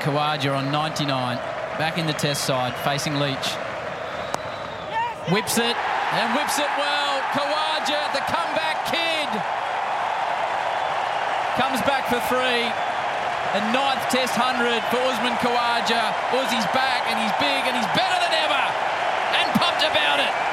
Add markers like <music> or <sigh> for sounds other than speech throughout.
Khawaja on 99, back in the test side, facing Leach. Whips it, and whips it well. Khawaja, the comeback kid, comes back for three. A ninth test 100 for Usman Khawaja. Uzi's back, and he's big, and he's better than ever, and pumped about it.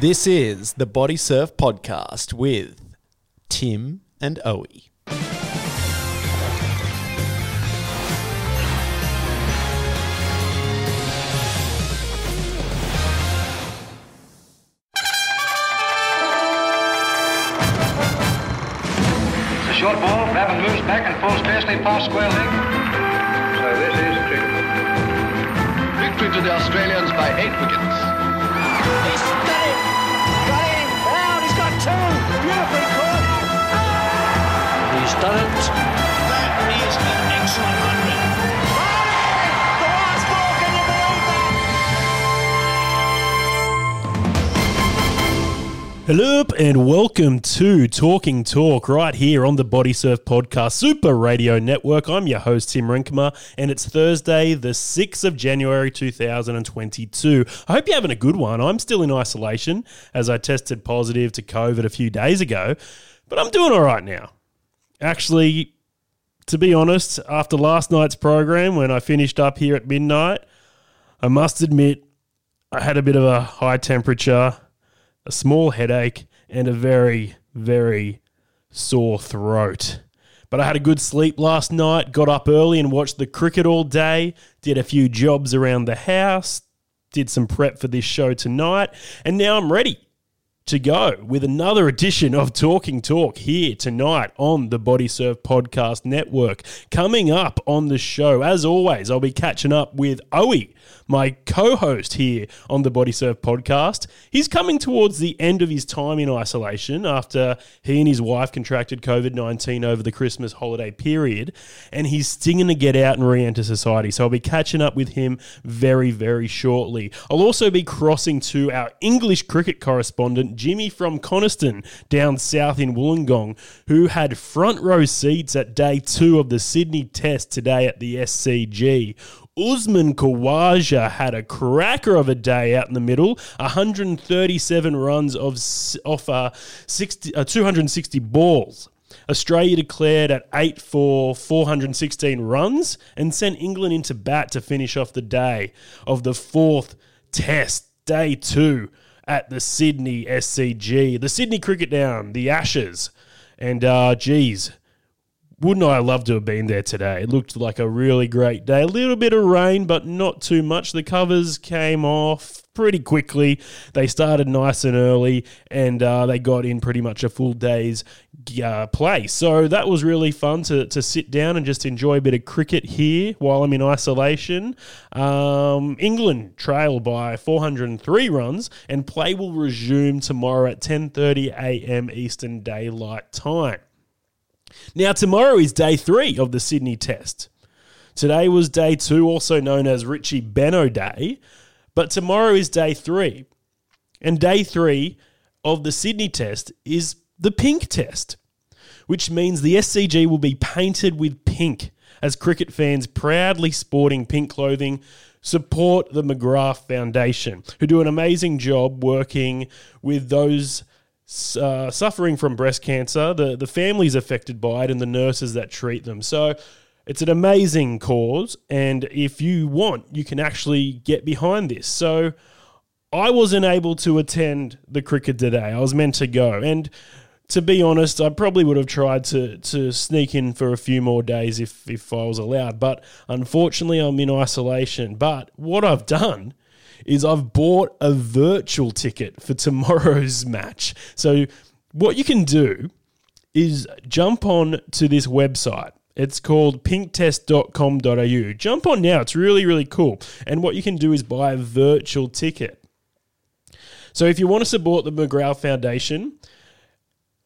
This is the Body Surf Podcast with Tim and Owie. It's a short ball. Raven moves back and falls scarcely past square leg. So this is cricket. Victory to the Australians by eight wickets. Done it. That is an excellent hundred. The last ball, can you believe that? Hello and welcome to Talking Talk right here on the Body Surf Podcast Super Radio Network. I'm your host Tim Rinkema and it's Thursday the 6th of January 2022. I hope you're having a good one. I'm still in isolation as I tested positive to COVID a few days ago, but I'm doing all right now. Actually, to be honest, after last night's program when I finished up here at midnight, I must admit I had a bit of a high temperature a small headache, and a very, very sore throat. But I had a good sleep last night, got up early and watched the cricket all day, did a few jobs around the house, did some prep for this show tonight, and now I'm ready to go with another edition of Talking Talk here tonight on the Body Surf Podcast Network. Coming up on the show, as always, I'll be catching up with Owie, my co host here on the Body Surf Podcast. He's coming towards the end of his time in isolation after he and his wife contracted COVID 19 over the Christmas holiday period, and he's stinging to get out and re enter society. So I'll be catching up with him very, very shortly. I'll also be crossing to our English cricket correspondent, Jimmy from Coniston, down south in Wollongong, who had front row seats at day two of the Sydney Test today at the SCG. Usman Khawaja had a cracker of a day out in the middle, 137 runs of off uh, 60, uh, 260 balls. Australia declared at 8 for 416 runs and sent England into bat to finish off the day of the fourth test, day two at the Sydney SCG. The Sydney Cricket Down, the Ashes. And, uh, geez, wouldn't I love to have been there today? It looked like a really great day. A little bit of rain, but not too much. The covers came off pretty quickly. They started nice and early, and uh, they got in pretty much a full day's uh, play. So that was really fun to, to sit down and just enjoy a bit of cricket here while I'm in isolation. Um, England trail by 403 runs, and play will resume tomorrow at 10:30 a.m. Eastern Daylight Time. Now, tomorrow is day three of the Sydney Test. Today was day two, also known as Richie Benaud Day, but tomorrow is day three. And day three of the Sydney Test is the pink test, which means the SCG will be painted with pink as cricket fans proudly sporting pink clothing support the McGrath Foundation, who do an amazing job working with those uh, suffering from breast cancer, the, the families affected by it, and the nurses that treat them. So it's an amazing cause. And if you want, you can actually get behind this. So I wasn't able to attend the cricket today. I was meant to go. And to be honest, I probably would have tried to, to sneak in for a few more days if, if I was allowed. But unfortunately, I'm in isolation. But what I've done is I've bought a virtual ticket for tomorrow's <laughs> match. So what you can do is jump on to this website. It's called pinktest.com.au. Jump on now. It's really, really cool. And what you can do is buy a virtual ticket. So if you want to support the McGrath Foundation,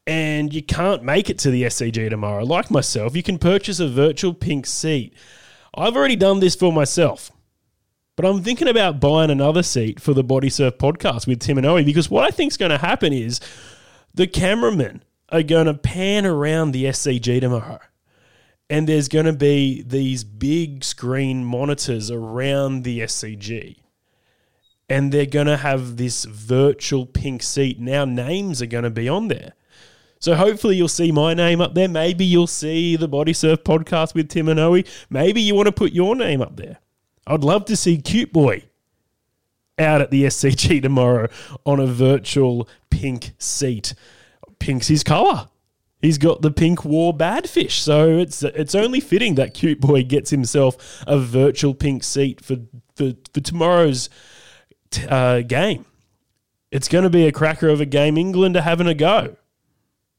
and you can't make it to the SCG tomorrow, like myself, you can purchase a virtual pink seat. I've already done this for myself, but I'm thinking about buying another seat for the Body Surf podcast with Tim and Owie because what I think is going to happen is the cameramen are going to pan around the SCG tomorrow. And there's going to be these big screen monitors around the SCG and they're going to have this virtual pink seat. Now, names are going to be on there. So hopefully you'll see my name up there. Maybe you'll see the Body Surf podcast with Tim and Owie. Maybe you want to put your name up there. I'd love to see Cute Boy out at the SCG <laughs> tomorrow on a virtual pink seat. Pink's his colour. He's got the pink war badfish, so it's it's only fitting that cute boy gets himself a virtual pink seat for for, for tomorrow's t- uh, game. It's going to be a cracker of a game. England are having a go.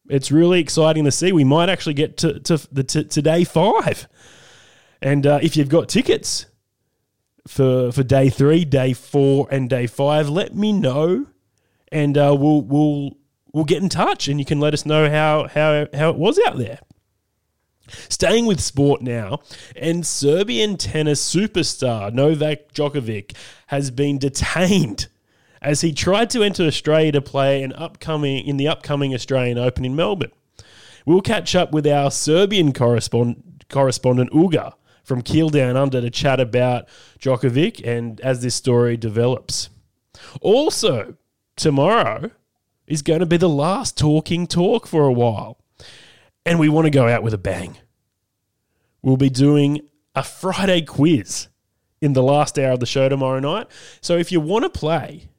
It's really exciting to see. We might actually get to, to the to, to day five, and uh, if you've got tickets for for day three, day four, and day five, let me know, and uh, we'll we'll we'll get in touch, and you can let us know how how how it was out there. Staying with sport now, and Serbian tennis superstar Novak Djokovic has been detained as he tried to enter Australia to play an upcoming in the upcoming Australian Open in Melbourne. We'll catch up with our Serbian correspondent, correspondent Uga from Keel Down Under to chat about Djokovic and as this story develops. Also, tomorrow is going to be the last talking talk for a while and we want to go out with a bang. We'll be doing a Friday quiz in the last hour of the show tomorrow night. So if you want to play,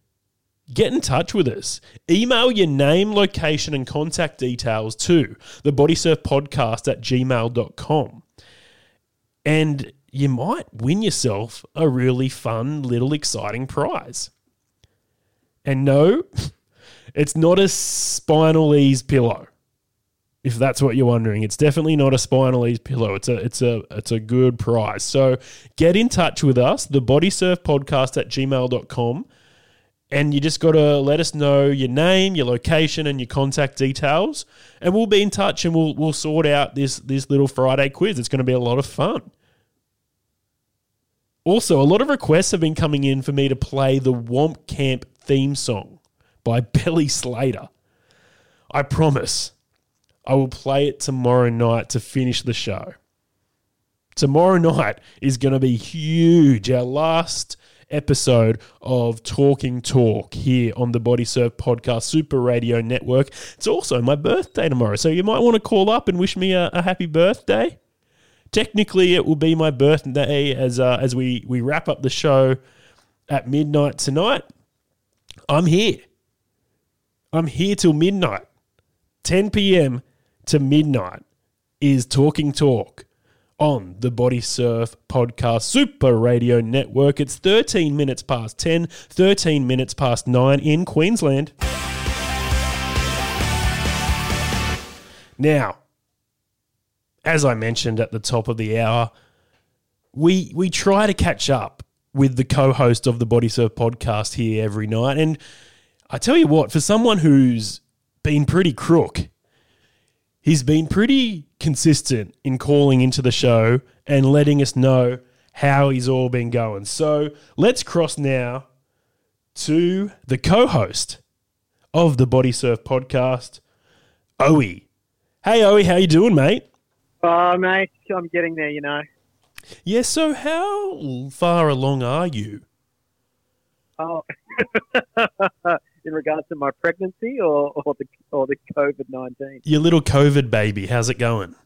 get in touch with us. Email your name, location, and contact details to the bodysurfpodcast at gmail.com. And you might win yourself a really fun, little exciting prize. And no, <laughs> it's not a spinal ease pillow if that's what you're wondering. It's definitely not a spinal ease pillow. It's a it's a it's a good prize. So get in touch with us, the bodysurfpodcast at gmail.com. And you just gotta let us know your name, your location, and your contact details. And we'll be in touch and we'll we'll sort out this this little Friday quiz. It's gonna be a lot of fun. Also, a lot of requests have been coming in for me to play the Womp Camp theme song by <laughs> Belly Slater. I promise I will play it tomorrow night to finish the show. Tomorrow night is going to be huge. Our last episode of Talking Talk here on the Body Surf Podcast Super Radio Network. It's also my birthday tomorrow, so you might want to call up and wish me a, a happy birthday. Technically, it will be my birthday as uh, as we we wrap up the show at midnight tonight. I'm here. I'm here till midnight, 10 p.m to midnight is Talking Talk on the Body Surf Podcast Super Radio Network. It's 13 minutes past 10, 13 minutes past 9 in Queensland. Now, as I mentioned at the top of the hour, we we try to catch up with the co-host of the Body Surf podcast here every night and I tell you what, for someone who's been pretty crook he's been pretty consistent in calling into the show and letting us know how he's all been going. So let's cross now to the co-host of the Body Surf podcast, Owie. Hey Owie, how you doing, mate? Oh, mate, I'm getting there, you know. Yeah, so how far along are you? Oh, <laughs> in regards to my pregnancy or, or the or the COVID nineteen? Your little COVID baby, how's it going?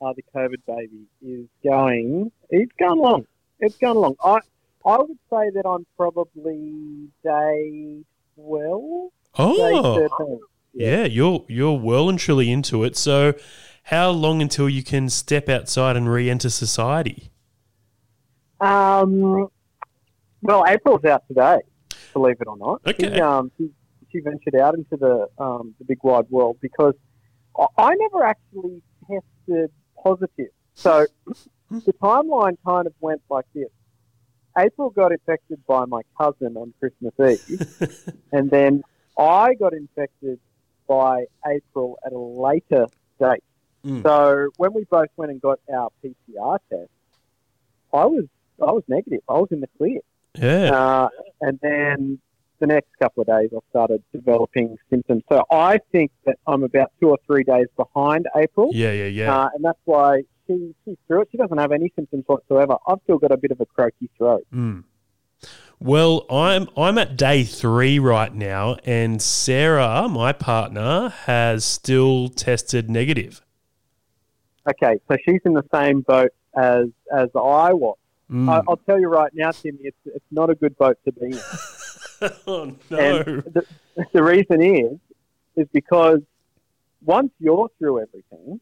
Uh, the COVID baby is going. It's going along. It's going along. I I would say that I'm probably day twelve. Oh, day 13. yeah, you're you're well and truly into it. So, how long until you can step outside and re-enter society? Um, well, April's out today, believe it or not. Okay. She, um, she, she ventured out into the um, the big wide world because I, I never actually tested positive. So <laughs> the timeline kind of went like this. April got infected by my cousin on Christmas Eve, <laughs> and then I got infected by April at a later date. So when we both went and got our PCR test, I was I was negative. I was in the clear. Yeah. Uh, and then the next couple of days, I started developing symptoms. So I think that I'm about two or three days behind April. yeah, yeah, yeah. Uh, and that's why she, she's through it. She doesn't have any symptoms whatsoever. I've still got a bit of a croaky throat. Well, I'm I'm at day three right now, and Sarah, my partner, has still tested negative. Okay, so she's in the same boat as as I was. I, I'll tell you right now, Timmy, it's, it's not a good boat to be in. <laughs> Oh no! And the, the reason is, is because once you're through everything,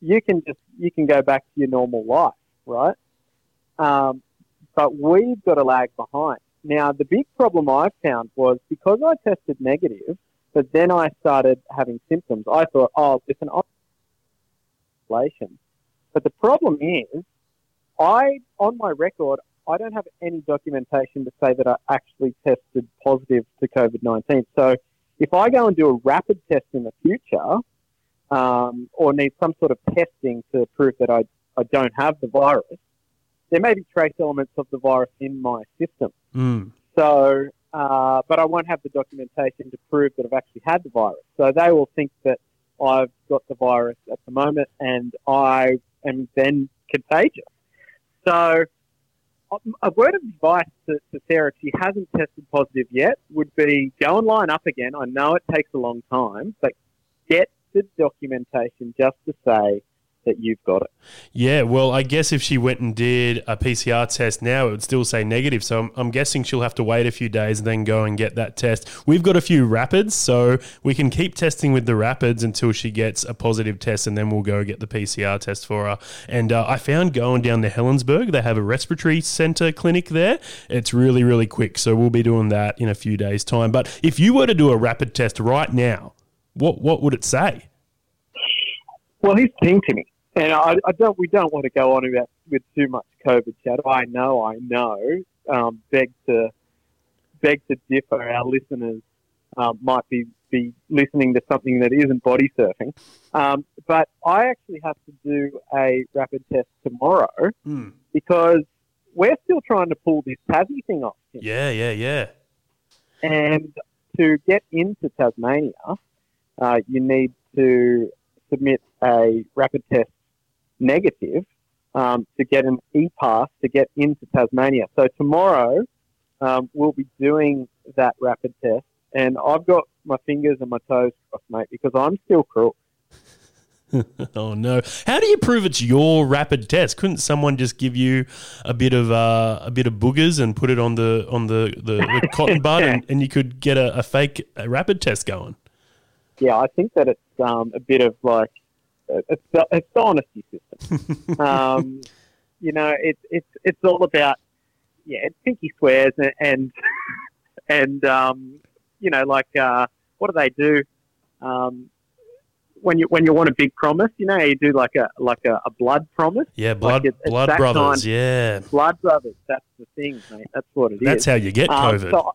you can just you can go back to your normal life, right? Um, but we've got a lag behind. Now, the big problem I found was because I tested negative, but then I started having symptoms. I thought, oh, it's an isolation. But the problem is, I on my record, I don't have any documentation to say that I actually tested positive to COVID nineteen. So, if I go and do a rapid test in the future, um, or need some sort of testing to prove that I, I don't have the virus, there may be trace elements of the virus in my system. Mm. So, uh, but I won't have the documentation to prove that I've actually had the virus. So they will think that I've got the virus at the moment and I am then contagious. So, a- word of advice to, to Sarah, if she hasn't tested positive yet, would be go and line up again. I know it takes a long time, but get the documentation just to say that you've got it. Yeah, well, I guess if she went and did a PCR test now, it would still say negative. So I'm, I'm guessing she'll have to wait a few days and then go and get that test. We've got a few rapids, so we can keep testing with the rapids until she gets a positive test, and then we'll go get the PCR test for her. And uh, I found going down to Helensburgh, they have a respiratory center clinic there. It's really, really quick. So we'll be doing that in a few days' time. But if you were to do a rapid test right now, what, what would it say? Well, he's king to me, and I, I don't. We don't want to go on about with too much COVID chat. I know, I know. Um, beg to beg to differ. Our listeners um, might be be listening to something that isn't body surfing, um, but I actually have to do a rapid test tomorrow because we're still trying to pull this Tassie thing off. Yeah, yeah, yeah. And to get into Tasmania, uh, you need to submit a rapid test negative um, to get an e-pass to get into Tasmania. So tomorrow um, we'll be doing that rapid test, and I've got my fingers and my toes crossed, mate, because I'm still crook. <laughs> Oh no! How do you prove it's your rapid test? Couldn't someone just give you a bit of uh, a bit of boogers and put it on the on the the, the <laughs> cotton bud, and, and you could get a, a fake rapid test going? Yeah, I think that it's um, a bit of like it's the, it's the honesty system. um, you know, it's it's it's all about yeah, it's pinky swears and and, <laughs> and um, you know, like uh, what do they do um, when you when you want a big promise? You know, you do like a like a, a blood promise. Yeah, blood Like, it's- it's blood brothers. kind- Yeah, Blood brothers. That's the thing, mate. That's what it is. that's how you get Um, COVID. so-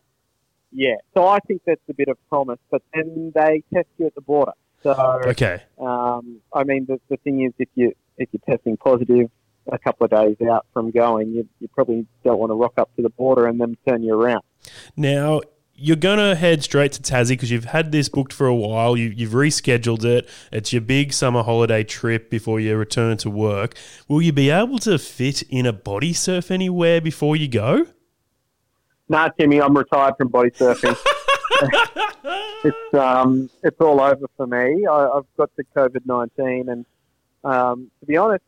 yeah, so I think that's a bit of promise, but then they test you at the border. So okay. um, I mean, the, the thing is, if you if you're testing positive a couple of days out from going, you, you probably don't want to rock up to the border and then turn you around. Now you're gonna head straight to Tassie because you've had this booked for a while. You, you've rescheduled it. It's your big summer holiday trip before you return to work. Will you be able to fit in a body surf anywhere before you go? Nah, Timmy, I'm retired from body surfing. <laughs> <laughs> it's um, it's all over for me. I, I've got the COVID nineteen, and um, to be honest,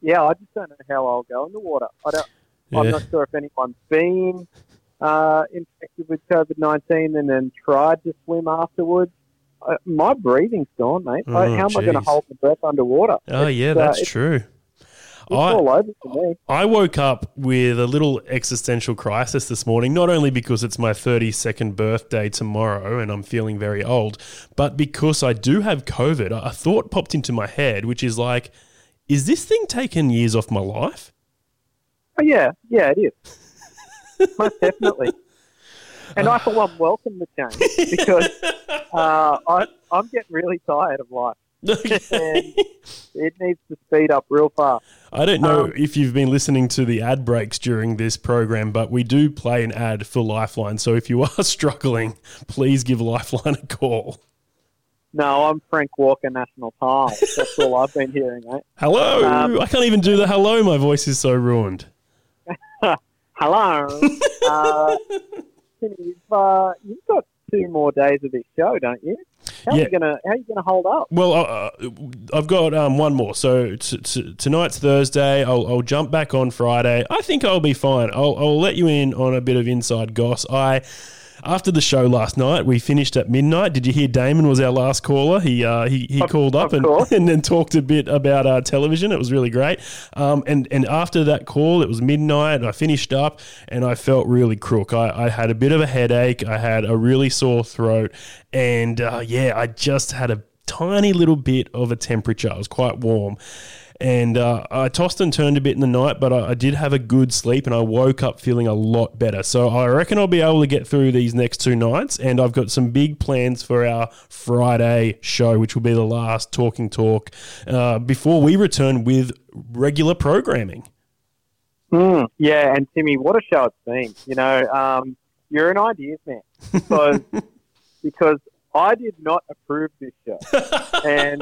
yeah, I just don't know how I'll go in the water. I don't. I'm not sure if anyone's been uh, infected with COVID nineteen and then tried to swim afterwards. Uh, my breathing's gone, mate. Oh, how am I going to hold my breath underwater? Oh It's, yeah, uh, that's it's, true. I- all over for me. I woke up with a little existential crisis this morning, not only because it's my 32nd birthday tomorrow and I'm feeling very old, but because I do have COVID. A thought popped into my head, which is like, is this thing taking years off my life? Oh, yeah, yeah, it is. <laughs> Most definitely. and I, for one, welcome the change because uh, I, I'm getting really tired of life. It needs to speed up real fast. I don't know Um, if you've been listening to the ad breaks during this program, but we do play an ad for Lifeline. So if you <laughs> are struggling, please give Lifeline a call. No, I'm Frank Walker, National Time. That's all I've been hearing, mate. Hello. Um, I can't even do the hello. My voice is so ruined. <laughs> Hello. uh, <laughs> you've, uh, you've got two more days of this show, don't you? How Yeah. are you gonna How are you gonna hold up? Well, uh, uh, I've got um, one more. So t- t- tonight's Thursday. I'll, I'll jump back on Friday. I think I'll be fine. I'll, I'll let you in on a bit of inside goss. I after the show last night, we finished at midnight. Did you hear Damon was our last caller? He uh, he, he Of- called up and, course. <laughs> and then talked a bit about uh, television. It was really great. Um, and and after that call, it was midnight. I finished up and I felt really crook. I, I had a bit of a headache. I had a really sore throat, and uh, yeah, I just had a tiny little bit of a temperature. It was quite warm. And uh, I tossed and turned a bit in the night, but I, I did have a good sleep and I woke up feeling a lot better. So I reckon I'll be able to get through these next two nights. And I've got some big plans for our Friday show, which will be the last Talking Talk uh, before we return with regular programming. Mm, yeah, and Timmy, what a show it's been. You know, um, you're an ideas man <laughs> because because I did not approve this show, and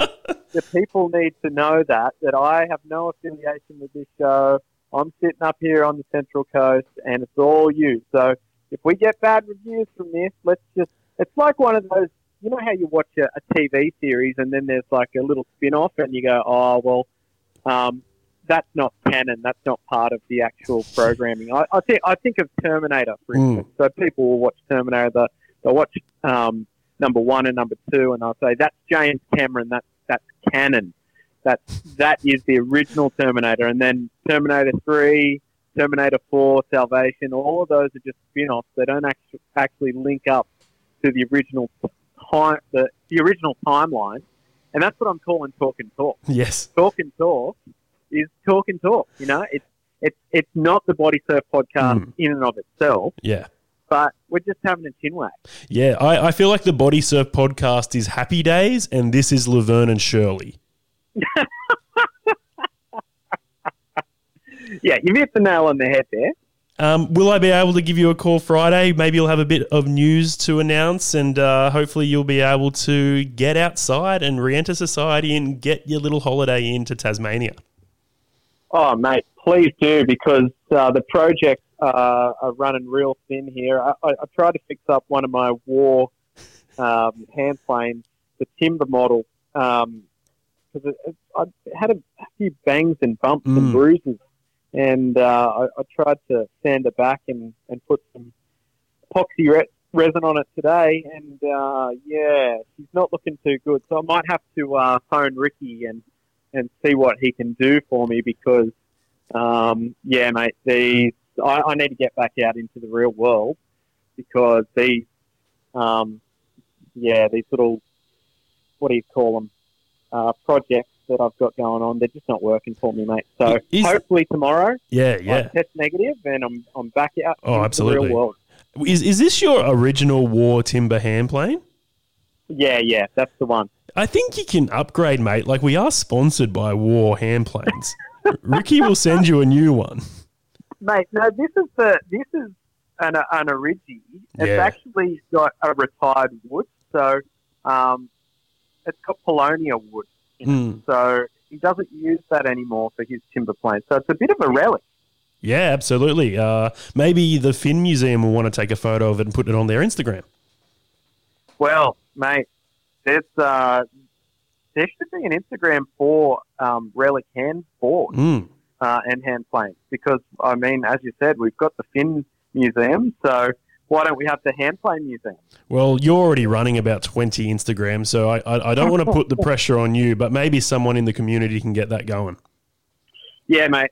the people need to know that that I have no affiliation with this show. I'm sitting up here on the Central Coast, and it's all you. So if we get bad reviews from this, let's just. It's like one of those. You know how you watch a, a TV series, and then there's like a little spin-off, and you go, "Oh well." Um, that's not canon. That's not part of the actual programming. I, I think I think of Terminator, for Mm. instance. So people will watch Terminator. They they'll watch um, number one and number two, and I'll say that's James Cameron. That's that's canon. That that is the original Terminator. And then Terminator three, Terminator four, Salvation. All of those are just spin-offs. They don't actually actually link up to the original time the, the original timeline. And that's what I'm calling talk and talk Yes. talk and talk is talk and talk. You know, it's it's it's not the Body Surf podcast Mm. in and of itself, Yeah. But we're just having a chin wag. Yeah. I, I feel like the Body Surf podcast is Happy Days and this is Laverne and Shirley. <laughs> Yeah, you hit the nail on the head there. Um, will I be able to give you a call Friday? Maybe you'll have a bit of news to announce, and uh, hopefully you'll be able to get outside and re-enter society and get your little holiday into Tasmania. Oh, mate, please do because uh, the projects uh, are running real thin here. I, I, I tried to fix up one of my war um, <laughs> hand planes, the timber model, because I had a few bangs and bumps Mm. and bruises, and uh, I, I tried to sand it back and, and put some epoxy re- resin on it today, and uh, yeah, she's not looking too good. So I might have to uh, phone Ricky and and see what he can do for me because, um, yeah, mate, these I, I need to get back out into the real world because these, um, yeah, these little, what do you call them, uh, projects that I've got going on, they're just not working for me, mate. So Is- hopefully tomorrow Yeah, I yeah. test negative and I'm I'm back out Oh, absolutely. real world. Is is this your original war timber hand plane? Yeah, yeah, that's the one. I think you can upgrade, mate. Like we are sponsored by War hand planes. <laughs> Ricky will send you a new one. Mate, no, this is the this is an an origi. It's Yeah. actually got a retired wood, so um, it's got Paulownia wood. In it. Mm. So he doesn't use that anymore for his timber planes. So it's a bit of a relic. Yeah, absolutely. Uh, maybe the Finn Museum will want to take a photo of it and put it on their Instagram. Well, mate, there's uh, there should be an Instagram for um, relic hand board Mm. Uh, and hand planes because I mean, as you said, we've got the Finn Museum, so why don't we have the hand plane museum? Well, you're already running about 20 Instagrams, so I, I, I don't want to put the <laughs> pressure on you, but maybe someone in the community can get that going. Yeah, mate,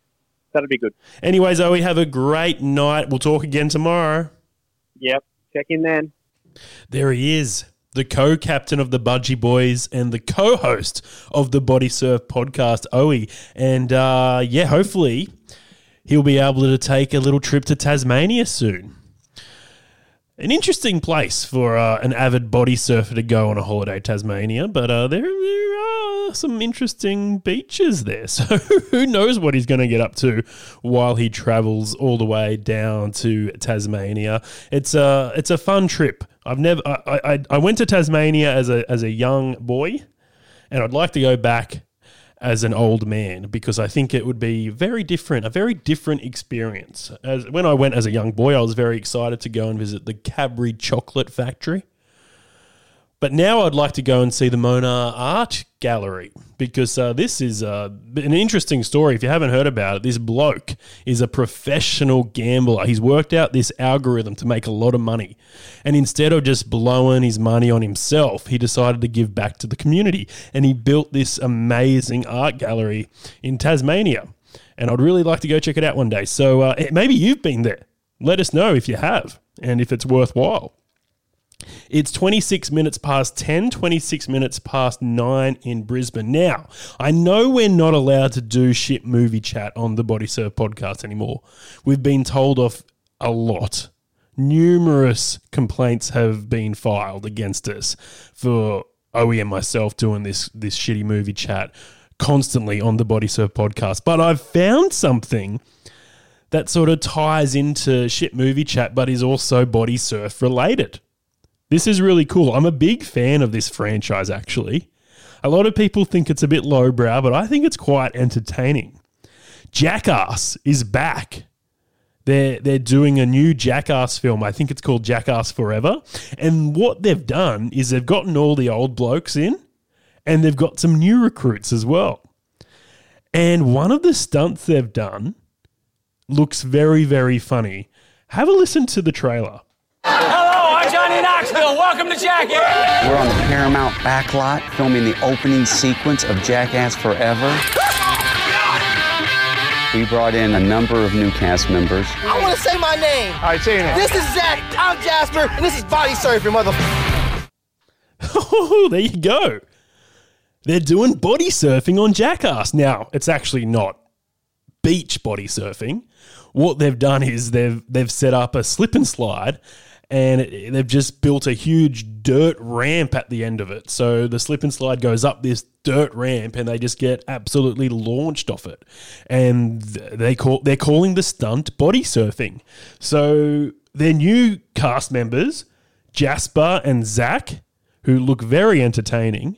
that'd be good. Anyways, Zoe, have a great night. We'll talk again tomorrow. Yep, check in then. There he is, the co captain of the Budgie Boys and the co host of the Body Surf podcast, Owie. And uh, yeah, hopefully he'll be able to take a little trip to Tasmania soon. an interesting place for uh, an avid body surfer to go on a holiday, Tasmania. But uh, there, there are some interesting beaches there. <laughs> So who knows what he's going to get up to while he travels all the way down to Tasmania. It's a it's a fun trip. I've never I, I, I went to Tasmania as a as a young boy, and I'd like to go back as an old man because I think it would be very different, a very different experience. As when I went as a young boy, I was very excited to go and visit the Cadbury Chocolate Factory. But now I'd like to go and see the Mona Art Gallery because uh, this is uh, an interesting story. If you haven't heard about it, this bloke is a professional gambler. He's worked out this algorithm to make a lot of money. And instead of just blowing his money on himself, he decided to give back to the community. And he built this amazing art gallery in Tasmania. And I'd really like to go check it out one day. So uh, maybe you've been there. Let us know if you have and if it's worthwhile. It's 26 minutes past 10, 26 minutes past 9 in Brisbane. Now, I know we're not allowed to do shit movie chat on the Body Surf podcast anymore. We've been told off a lot. Numerous complaints have been filed against us for Owie and myself doing this this shitty movie chat constantly on the Body Surf podcast. But I've found something that sort of ties into shit movie chat, but is also body surf related. This is really cool. I'm a big fan of this franchise, actually. A lot of people think it's a bit lowbrow, but I think it's quite entertaining. Jackass is back. They're, they're doing a new Jackass film. I think it's called Jackass Forever. And what they've done is they've gotten all the old blokes in and they've got some new recruits as well. And one of the stunts they've done looks very, very funny. Have a listen to the trailer. Hello, Johnny Knoxville. Welcome to Jackass. We're on the Paramount backlot filming the opening sequence of Jackass Forever. We brought in a number of new cast members. I want to say my name. All right, say your name. This is Zach. I'm Jasper, and this is Body Surfing, mother. Oh, <laughs> there you go. They're doing body surfing on Jackass. Now, it's actually not beach body surfing. What they've done is they've they've set up a slip and slide and it, they've just built a huge dirt ramp at the end of it. So the slip and slide goes up this dirt ramp and they just get absolutely launched off it. And they call they're calling the stunt body surfing. So their new cast members, Jasper and Zach, who look very entertaining,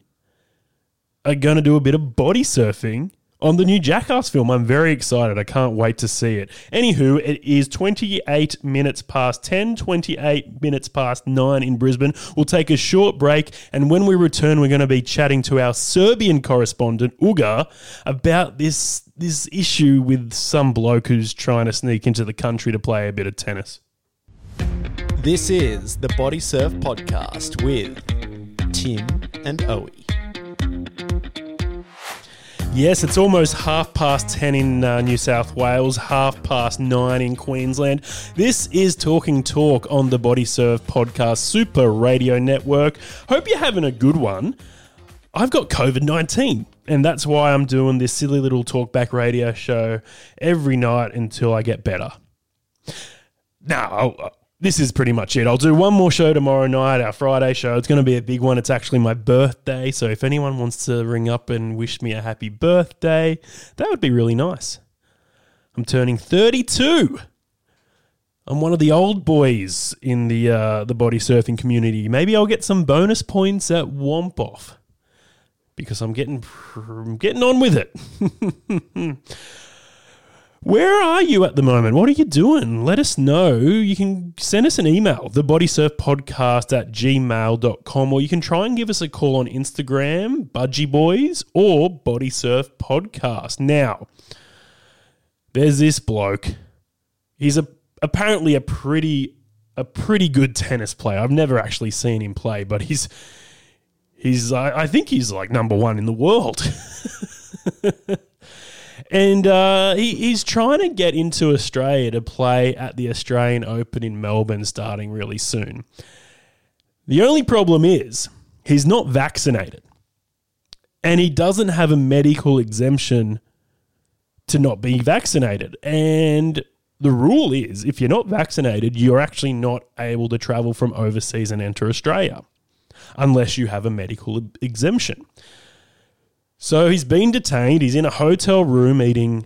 are going to do a bit of body surfing on the new Jackass film. I'm very excited. I can't wait to see it. Anywho, it is 28 minutes past 10, 28 minutes past 9 in Brisbane. We'll take a short break, and when we return, we're going to be chatting to our Serbian correspondent, Uga, about this, this issue with some bloke who's trying to sneak into the country to play a bit of tennis. This is the Body Surf Podcast with Tim and Owie. Yes, it's almost half past 10 in uh, New South Wales, half past 9 in Queensland. This is Talking Talk on the Body Surf Podcast Super Radio Network. Hope you're having a good one. I've got COVID 19, and that's why I'm doing this silly little talkback radio show every night until I get better. Now, this is pretty much it. I'll do one more show tomorrow night, our Friday show. It's going to be a big one. It's actually my birthday. So if anyone wants to ring up and wish me a happy birthday, that would be really nice. I'm turning 32. I'm one of the old boys in the uh, the body surfing community. Maybe I'll get some bonus points at Womp Off because I'm getting I'm getting on with it. <laughs> Where are you at the moment? What are you doing? Let us know. You can send us an email, thebodysurfpodcast at gmail.com, or you can try and give us a call on Instagram, Budgie Boys, or Body Surf Podcast. Now, there's this bloke. He's a apparently a pretty a pretty good tennis player. I've never actually seen him play, but he's he's I, I think he's like number one in the world. <laughs> and uh, he, he's trying to get into Australia to play at the Australian Open in Melbourne starting really soon. The only problem is he's not vaccinated, and he doesn't have a medical exemption to not be vaccinated. And the rule is if you're not vaccinated, you're actually not able to travel from overseas and enter Australia unless you have a medical exemption. So he's been detained. He's in a hotel room eating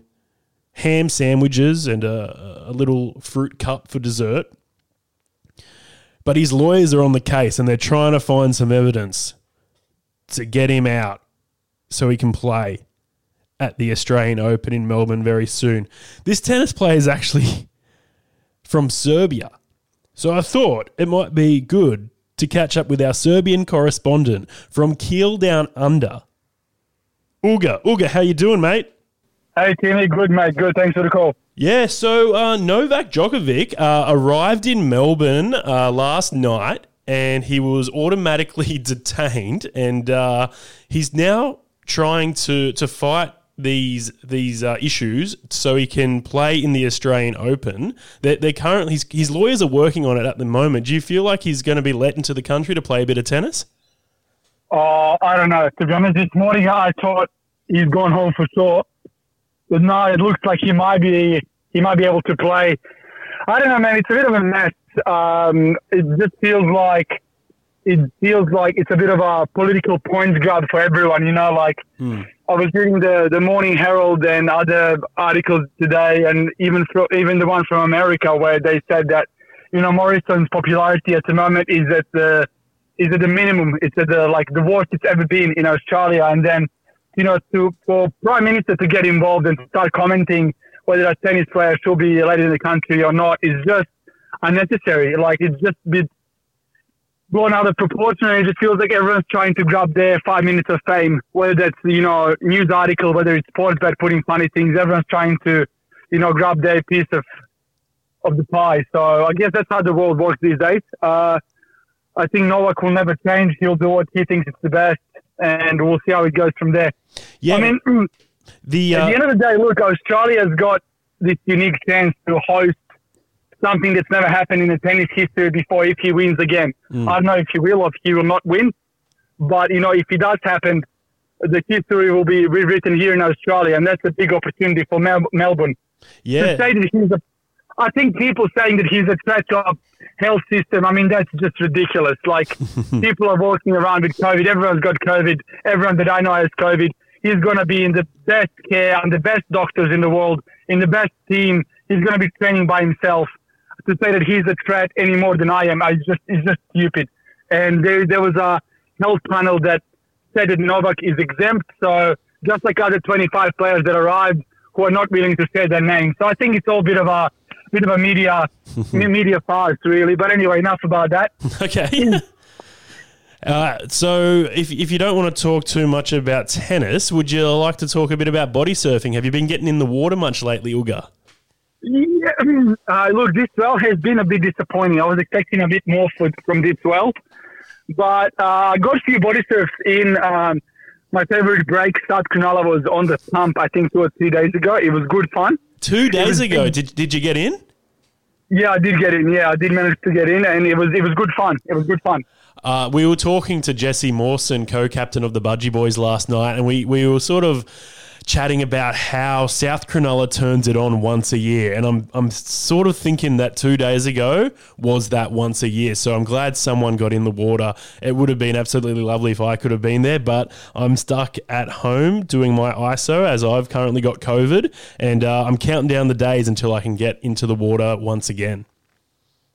ham sandwiches and a, a little fruit cup for dessert. But his lawyers are on the case and they're trying to find some evidence to get him out so he can play at the Australian Open in Melbourne very soon. This tennis player is actually <laughs> from Serbia. So I thought it might be good to catch up with our Serbian correspondent from Kiel Down Under. Uga, Uga, how you doing, mate? Hey, Timmy, good, mate. Good. Thanks for the call. Yeah, so uh, Novak Djokovic uh, arrived in Melbourne uh, last night and he was automatically <laughs> detained and uh, he's now trying to, to fight these these uh, issues so he can play in the Australian Open. They're, they're currently his, his lawyers are working on it at the moment. Do you feel like he's going to be let into the country to play a bit of tennis? Oh, I don't know. To be honest, this morning I thought he's gone home for sure, but now it looks like he might be he might be able to play. I don't know, man. It's a bit of a mess. Um, it just feels like it feels like it's a bit of a political points grab for everyone. You know, like. Hmm. I was reading the, the Morning Herald and other articles today, and even even the one from America where they said that you know Morrison's popularity at the moment is at the is at the minimum. It's at the like the worst it's ever been in Australia, and then you know to for Prime Minister to get involved and start commenting whether a tennis player should be elected in the country or not is just unnecessary. Like it's just been blown out of proportion and it just feels like everyone's trying to grab their five minutes of fame, whether that's, you know, news article, whether it's Sportsbet putting funny things, everyone's trying to, you know, grab their piece of of the pie. So I guess that's how the world works these days. Uh, I think Novak will never change. He'll do what he thinks is the best and we'll see how it goes from there. Yeah. I mean, <clears throat> the, at uh, the end of the day, look, Australia's got this unique chance to host something that's never happened in the tennis history before if he wins again. Mm. I don't know if he will or if he will not win, but you know, if it does happen, the history will be rewritten here in Australia, and that's a big opportunity for Mel- Melbourne. Yeah. To say that he's a, I think people saying that he's a threat to our health system, I mean, that's just ridiculous. Like, <laughs> people are walking around with COVID. Everyone's got COVID. Everyone that I know has COVID. He's going to be in the best care and the best doctors in the world, in the best team. He's going to be training by himself to say that he's a threat any more than I am, I just it's just stupid. And there there was a health panel that said that Novak is exempt. So just like other 25 players that arrived who are not willing to say their name. So I think it's all a bit of a bit of a media <laughs> media farce, really. But anyway, enough about that. <laughs> Okay. <laughs> Uh, so, if, if you don't want to talk too much about tennis, would you like to talk a bit about body surfing? Have you been getting in the water much lately, Uga? Yeah, uh, look, this well has been a bit disappointing. I was expecting a bit more for, from this well, but uh, I got a few body surfs in. Um, my favorite break, South Cronulla, was on the pump. I think two or three days ago. It was good fun. Two days ago, did, did you get in? Yeah, I did get in. Yeah, I did manage to get in, and it was it was good fun. It was good fun. Uh, we were talking to Jesse Mawson, co-captain of the Budgie Boys, last night, and we, we were sort of chatting about how South Cronulla turns it on once a year, and I'm I'm sort of thinking that two days ago was that once a year. So I'm glad someone got in the water. It would have been absolutely lovely if I could have been there, but I'm stuck at home doing my ISO as I've currently got COVID, and uh, I'm counting down the days until I can get into the water once again.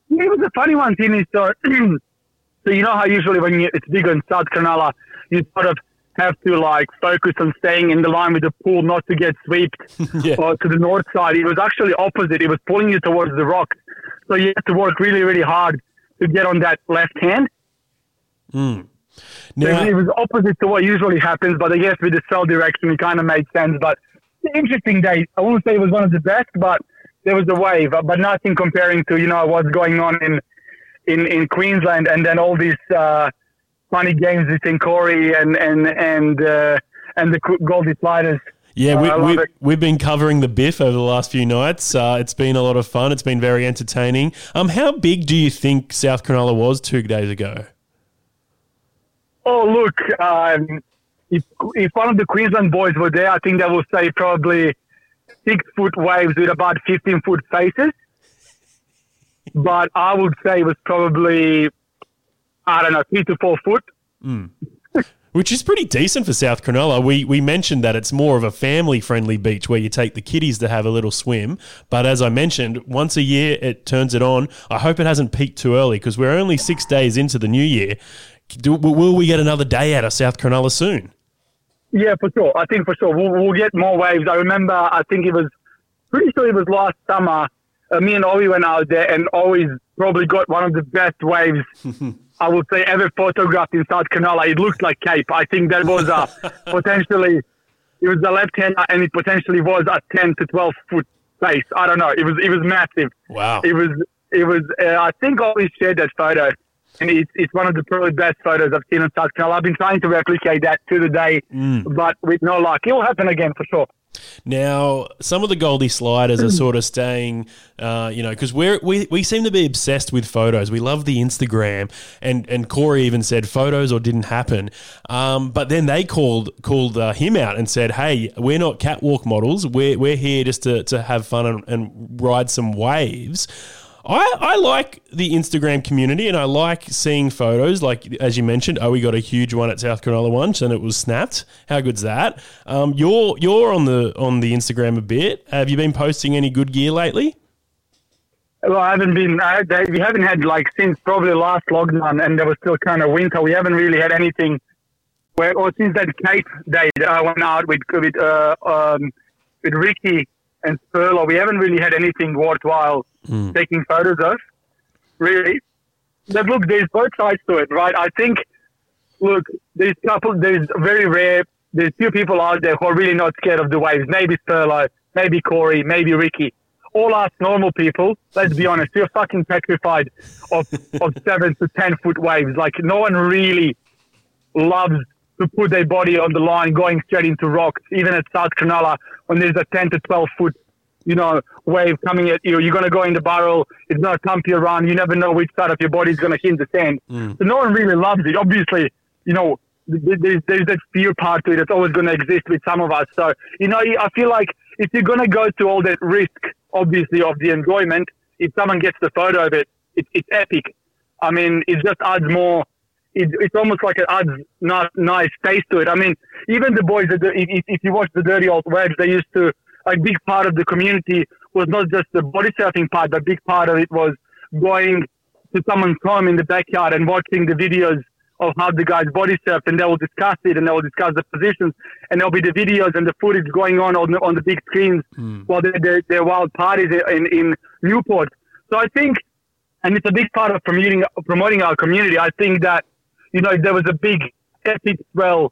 It was a funny one, Timmy. So, <clears throat> so you know how usually when you, it's bigger in South Cronulla, you sort of have to like focus on staying in the line with the pool, not to get swept <laughs> or to the north side. It was actually opposite. It was pulling you towards the rocks, so you had to work really, really hard to get on that left hand. Mm. So Now, it was opposite to what usually happens, but I guess with the cell direction, it kind of made sense. But interesting day. I won't say it was one of the best, but there was a wave, but nothing comparing to you know what's going on in in, in Queensland, and then all these uh, funny games between Corey and and and uh, and the Goldie Sliders. Yeah, Uh, we, we, we've been covering the Biff over the last few nights. Uh, it's been a lot of fun. It's been very entertaining. Um, how big do you think South Cronulla was two days ago? Oh, look, um, if, if one of the Queensland boys were there, I think they will say probably six foot waves with about 15 foot faces. But I would say it was probably, I don't know, three to four foot. Which is pretty decent for South Cronulla. We we mentioned that it's more of a family friendly beach where you take the kiddies to have a little swim. But as I mentioned, once a year it turns it on. I hope it hasn't peaked too early because we're only six days into the new year. Do, will we get another day out of South Cronulla soon? Yeah, for sure. I think for sure we'll, we'll get more waves. I remember, I think it was pretty sure it was last summer. Uh, me and Ollie went out there and always probably got one of the best waves <laughs> I would say ever photographed in South Cronulla. It looked like Cape. I think that was a <laughs> potentially it was a left hand and it potentially was a ten to twelve foot face. I don't know. It was it was massive. Wow. It was it was. Uh, I think Owie shared that photo. And it's, it's one of the probably best photos I've seen in South Cronulla. I've been trying to replicate that to the day, but with no luck. It will happen again for sure. Now, some of the Goldie sliders are sort of staying, uh, you know, because we we seem to be obsessed with photos. We love the Instagram, and and Corey even said photos or didn't happen. Um, but then they called called uh, him out and said, "Hey, we're not catwalk models. We're we're here just to to have fun and, and ride some waves." I, I like the Instagram community and I like seeing photos. Like as you mentioned, oh, we got a huge one at South Cronulla once and it was snapped. How good's that? Um, you're you're on the on the Instagram a bit. Have you been posting any good gear lately? Well, I haven't been. I, they, we haven't had like since probably last lockdown, and there was still kind of winter. We haven't really had anything. Where or since that Cape day that I went out with with uh, um, with Ricky and Spurlo, we haven't really had anything worthwhile hmm. taking photos of. Really, but look, there's both sides to it, right? I think, look, there's couple, there's very rare, there's few people out there who are really not scared of the waves. Maybe Spurlo, maybe Corey, maybe Ricky. All us normal people, let's be honest, we're fucking petrified of, of <laughs> seven to ten foot waves. Like no one really loves to put their body on the line going straight into rocks, even at South Cronulla when there's a 10 to 12 foot, you know, wave coming at you. You're going to go in the barrel. It's going to thump you around. You never know which side of your body is going to hit the sand. Mm. So no one really loves it. Obviously, you know, there's, there's that fear part to it that's always going to exist with some of us. So, you know, I feel like if you're going to go to all that risk, obviously, of the enjoyment, if someone gets the photo of it, it it's epic. I mean, it just adds more it, it's almost like it adds not nice taste to it. I mean, even the boys, that if, if- if you watch the Dirty Old Waves, they used to, a big part of the community was not just the body surfing part, but a big part of it was going to someone's home in the backyard and watching the videos of how the guys body surf and they will discuss it and they will discuss the positions and there'll be the videos and the footage going on on the, on the big screens hmm. while they're, they're, they're wild parties in, in Newport. So I think, and it's a big part of promoting, promoting our community. I think that you know, there was a big epic swell,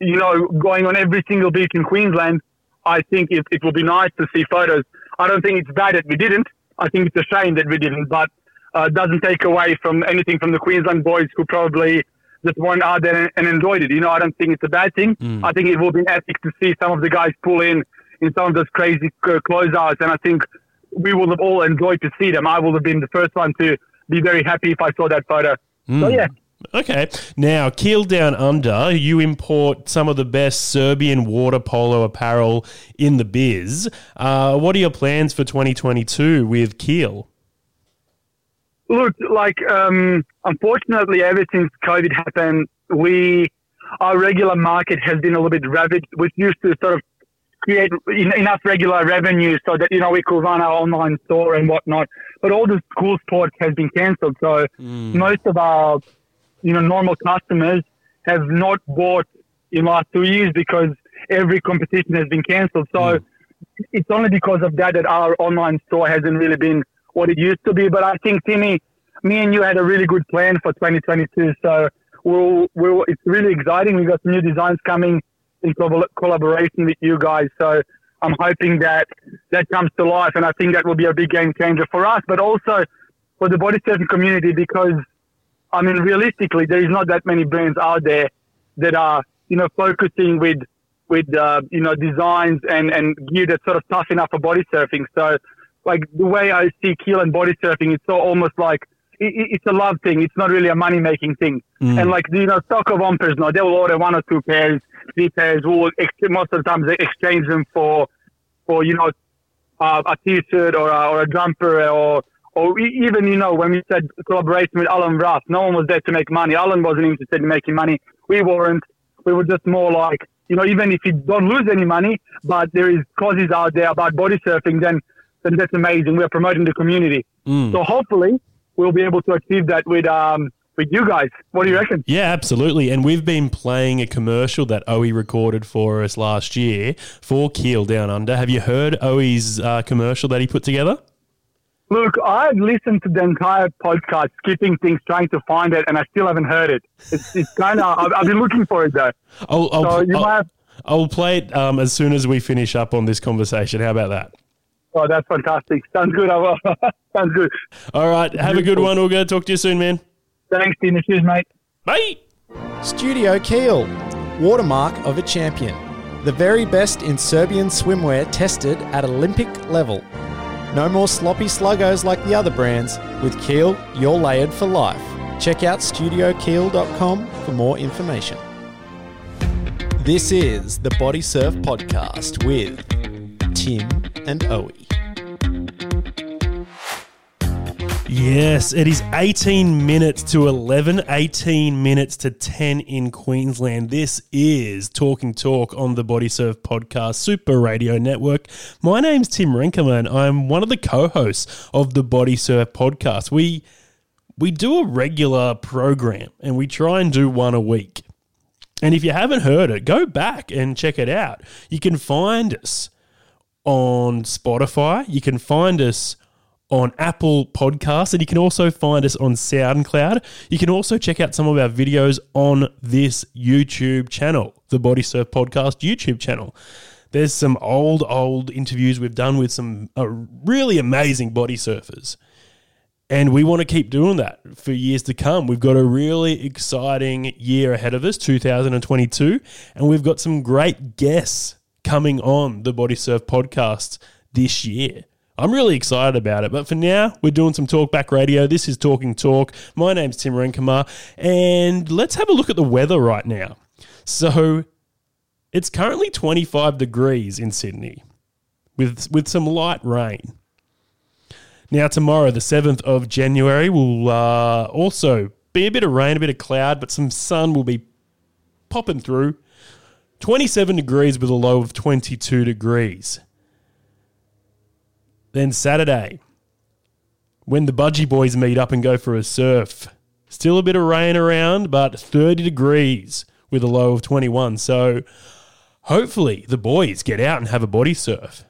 you know, going on every single beach in Queensland, I think it, it will be nice to see photos. I don't think it's bad that we didn't. I think it's a shame that we didn't, but uh, doesn't take away from anything from the Queensland boys who probably just weren't out there and, and enjoyed it. You know, I don't think it's a bad thing. I think it will be epic to see some of the guys pull in in some of those crazy uh, closeouts, and I think we will have all enjoyed to see them. I will have been the first one to be very happy if I saw that photo. So yeah. Okay. Now, Keel Down Under, you import some of the best Serbian water polo apparel in the biz. Uh, what are your plans for 2022 with Keel? Look, like um, unfortunately, ever since COVID happened, we our regular market has been a little bit ravaged. We used to sort of create enough regular revenue so that you know we could run our online store and whatnot. But all the school sports has been cancelled, so most of our you know normal customers have not bought in the last two years because every competition has been cancelled. So hmm. it's only because of that that our online store hasn't really been what it used to be. But I think Timmy, me and you had a really good plan for 2022. So we'll, we'll, it's really exciting. We've got some new designs coming in collaboration with you guys. So I'm hoping that that comes to life, and I think that will be a big game changer for us, but also for the body surfing community because I mean, realistically, there is not that many brands out there that are, you know, focusing with, with, uh, you know, designs and, and gear that's sort of tough enough for body surfing. So, like the way I see keel and body surfing, it's so almost like it, it- it's a love thing. It's not really a money making thing. Mm. And like you know, soccer bumpers, no, they will order one or two pairs, three pairs. We'll ex- most of the time they exchange them for for you know uh, a t-shirt or a, or a jumper or or even you know when we said collaboration with Alan Russ, no one was there to make money. Alan wasn't interested in making money. We weren't. We were just more like you know even if you don't lose any money, but there is causes out there about body surfing, then then that's amazing. We're promoting the community. Mm. So hopefully we'll be able to achieve that with um with you guys. What do you reckon? Yeah, absolutely. And we've been playing a commercial that Owie recorded for us last year for Keel Down Under. Have you heard Owie's uh, commercial that he put together? Look, I've listened to the entire podcast, skipping things, trying to find it, and I still haven't heard it. It's, it's kind of, <laughs> I've, I've been looking for it though. I'll, I'll, So you I'll, might have- I'll play it um, as soon as we finish up on this conversation. How about that? Oh, that's fantastic. Sounds good. I will. <laughs> Sounds good. All right. Have a good one, Uga. Talk to you soon, man. Thanks, Tina. Cheers, mate. Bye. Studio Keel, watermark of a champion. The very best in Serbian swimwear tested at Olympic level. No more sloppy sluggos like the other brands. With Keel, you're layered for life. Check out studiokeel.com for more information. This is the Body Surf Podcast with Tim and Owie. Yes, it is 18 minutes to 11, 18 minutes to 10 in Queensland. This is Talking Talk on the Body Surf Podcast Super Radio Network. My name's Tim Renkema and I'm one of the co-hosts of the Body Surf Podcast. We we do a regular program and we try and do one a week. And if you haven't heard it, go back and check it out. You can find us on Spotify. You can find us on Apple Podcasts, and you can also find us on SoundCloud. You can also check out some of our videos on this YouTube channel, the Body Surf Podcast YouTube channel. There's some old, old interviews we've done with some uh, really amazing body surfers. And we want to keep doing that for years to come. We've got a really exciting year ahead of us, 2022, and we've got some great guests coming on the Body Surf podcast this year. I'm really excited about it. But for now, we're doing some talkback radio. This is Talking Talk. My name's Tim Renkema, and let's have a look at the weather right now. So it's currently 25 degrees in Sydney with, with some light rain. Now, tomorrow, the 7th of January, will uh, also be a bit of rain, a bit of cloud, but some sun will be popping through. 27 degrees with a low of 22 degrees. Then Saturday, when the Budgie Boys meet up and go for a surf, still a bit of rain around, but 30 degrees with a low of 21. So hopefully the boys get out and have a body surf.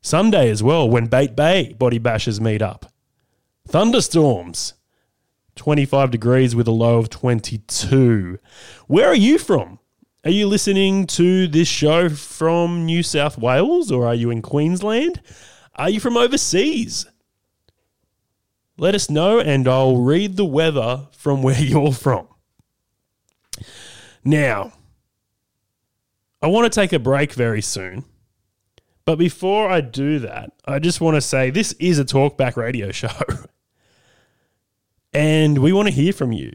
Sunday as well, when Bate Bay body bashers meet up. Thunderstorms, 25 degrees with a low of 22. Where are you from? Are you listening to this show from New South Wales or are you in Queensland? Are you from overseas? Let us know and I'll read the weather from where <laughs> you're from. Now, I want to take a break very soon. But before I do that, I just want to say this is a talkback radio <laughs> show. and we want to hear from you.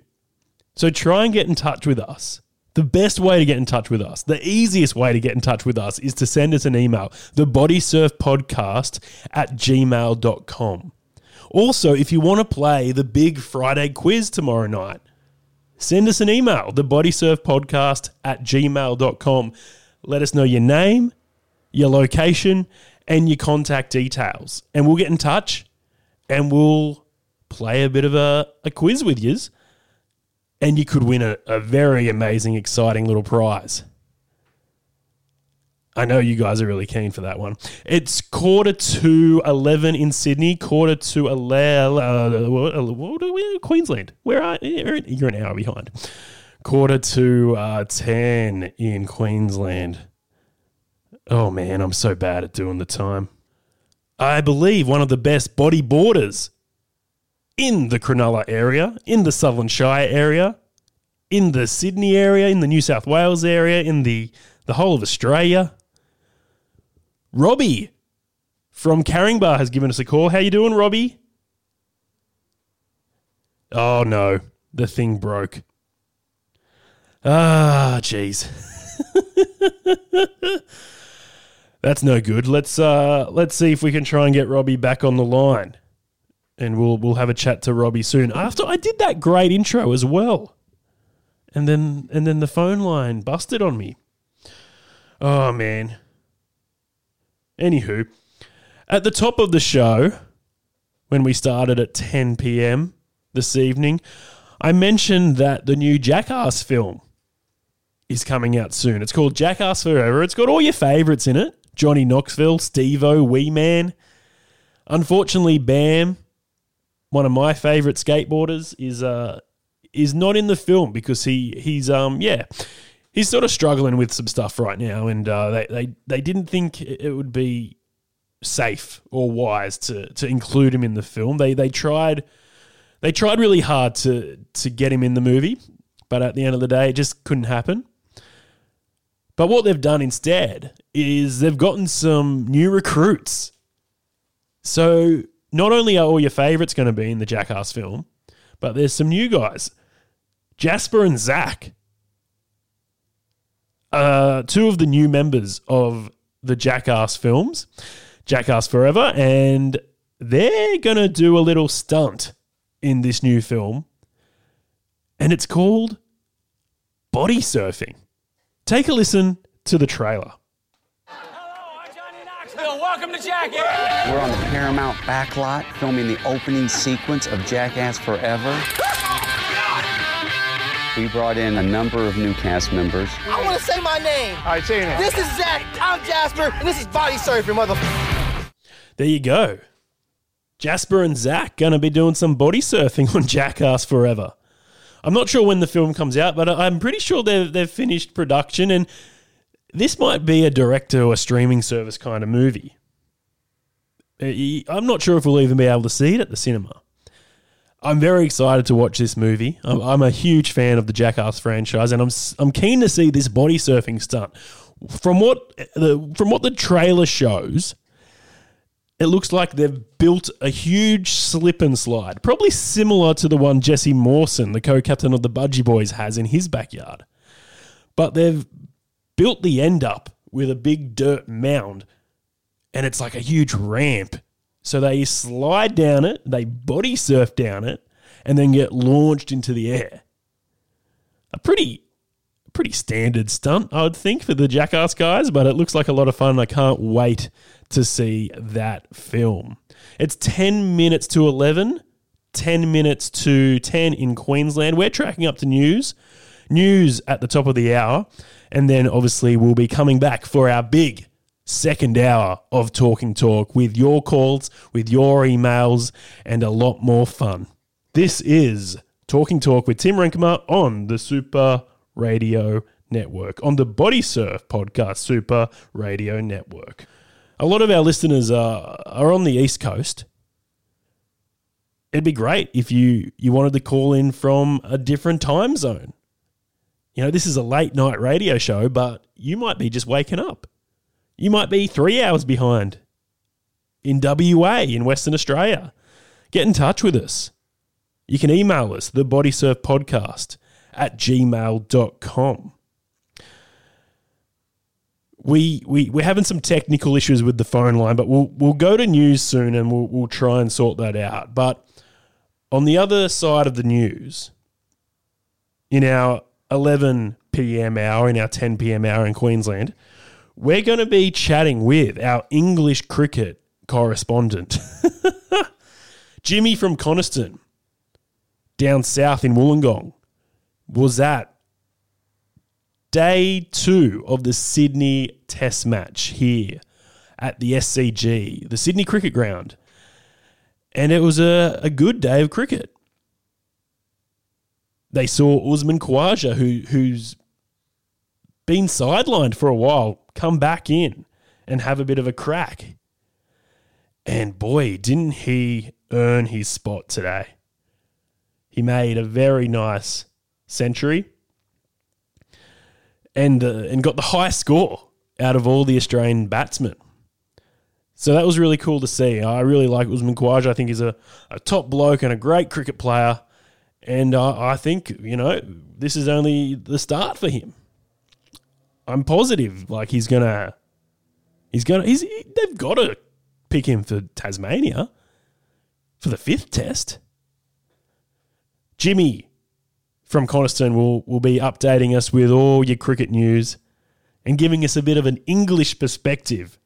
So try and get in touch with us. The best way to get in touch with us, the easiest way to get in touch with us is to send us an email, thebodysurfpodcast at gmail.com. Also, if you want to play the big Friday quiz tomorrow night, send us an email, thebodysurfpodcast at gmail.com. Let us know your name, your location, and your contact details. And we'll get in touch and we'll play a bit of a, a quiz with yous. And you could win a, a very amazing, exciting little prize. I know you guys are really keen for that one. It's quarter to 11 in Sydney, quarter to 11, uh, uh, Queensland. Where are you're, you're an hour behind. Quarter to uh, 10 in Queensland. Oh man, I'm so bad at doing the time. I believe one of the best bodyboarders in the Cronulla area, in the Southern Shire area, in the Sydney area, in the New South Wales area, in the, the whole of Australia. Robbie from Caringbah has given us a call. How you doing, Robbie? Oh no, the thing broke. Ah, jeez. <laughs> That's no good. Let's uh let's see if we can try and get Robbie back on the line. And we'll we'll have a chat to Robbie soon. After I did that great intro as well. And then and then the phone line busted on me. Oh man. Anywho, at the top of the show, when we started at 10 p.m. this evening, I mentioned that the new Jackass film is coming out soon. It's called Jackass Forever. It's got all your favorites in it Johnny Knoxville, Steve-O, Wee Man. Unfortunately, Bam, one of my favorite skateboarders, is uh is not in the film because he he's um yeah he's sort of struggling with some stuff right now, and uh, they they they didn't think it would be safe or wise to to include him in the film. They they tried they tried really hard to to get him in the movie, but at the end of the day, it just couldn't happen. But what they've done instead is they've gotten some new recruits. So not only are all your favorites going to be in the Jackass film, but there's some new guys. Jasper and Zach, uh, two of the new members of the Jackass films, Jackass Forever, and they're going to do a little stunt in this new film, and it's called Body Surfing. Take a listen to the trailer. Knoxville, welcome to Jackass. We're on the Paramount backlot filming the opening sequence of Jackass Forever. We brought in a number of new cast members. I want to say my name. All right, say your name. This is Zach. I'm Jasper, and this is Body Surfing, motherfucker. There you go. Jasper and Zach going to be doing some body surfing on Jackass Forever. I'm not sure when the film comes out, but I'm pretty sure they've, they've finished production, and this might be a direct to a streaming service kind of movie. Uh, I'm not sure if we'll even be able to see it at the cinema. I'm very excited to watch this movie. I'm, I'm a huge fan of the Jackass franchise, and I'm I'm keen to see this body surfing stunt. From what the from what the trailer shows, it looks like they've built a huge slip and slide, probably similar to the one Jesse Mawson, the co-captain of the Budgie Boys, has in his backyard. But they've built the end up with a big dirt mound, and it's like a huge ramp. So they slide down it, they body surf down it, and then get launched into the air. A pretty pretty standard stunt, I would think, for the Jackass guys, but it looks like a lot of fun. I can't wait to see that film. It's 10 minutes to 11, 10 minutes to 10 in Queensland. We're tracking up to news, news at the top of the hour, and then obviously we'll be coming back for our big second hour of Talking Talk with your calls, with your emails, and a lot more fun. This is Talking Talk with Tim Renkema on the Super Radio Network, on the Body Surf Podcast Super Radio Network. A lot of our listeners are, are on the East Coast. It'd be great if you, you wanted to call in from a different time zone. You know, this is a late night radio show, but you might be just waking up. You might be three hours behind in WA in Western Australia. Get in touch with us. You can email us, the Body Surf Podcast at gmail.com. We, we, we're having some technical issues with the phone line, but we'll, we'll go to news soon and we'll, we'll try and sort that out. But on the other side of the news, in our 11 p.m. hour, in our 10 p.m. hour in Queensland, we're going to be chatting with our English cricket correspondent, <laughs> Jimmy from Coniston, down south in Wollongong, was at day two of the Sydney Test match here at the SCG, the Sydney Cricket Ground. And it was a, a good day of cricket. They saw Usman Khawaja, who, who's been sidelined for a while, come back in and have a bit of a crack. And boy, didn't he earn his spot today. He made a very nice century and uh, and got the high score out of all the Australian batsmen. So that was really cool to see. I really like Usman Khawaja. I think he's a, a top bloke and a great cricket player. And I, I think, you know, this is only the start for him. I'm positive like he's to He's gonna. He's. He, they've got to pick him for Tasmania for the fifth test. Jimmy from Coniston will will be updating us with all your cricket news and giving us a bit of an English perspective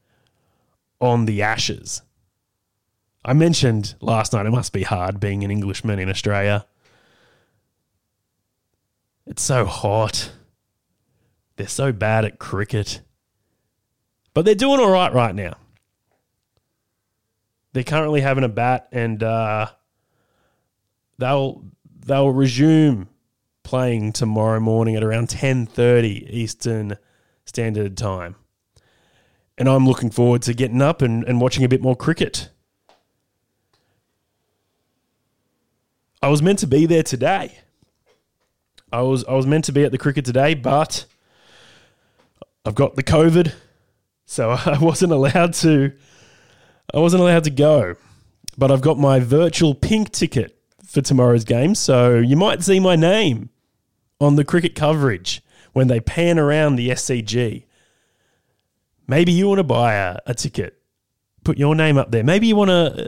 on the Ashes. I mentioned last night it must be hard being an Englishman in Australia. It's so hot. They're so bad at cricket. But they're doing all right right now. They're currently having a bat and uh, they'll they'll resume playing tomorrow morning at around 10:30 Eastern Standard Time. And I'm looking forward to getting up and, and watching a bit more cricket. I was meant to be there today. I was I was meant to be at the cricket today, but I've got the COVID, so <laughs> I wasn't allowed to. I wasn't allowed to go, but I've got my virtual pink ticket for tomorrow's game, so you might see my name on the cricket coverage when they pan around the SCG. Maybe you want to buy a, a ticket, put your name up there. Maybe you want to.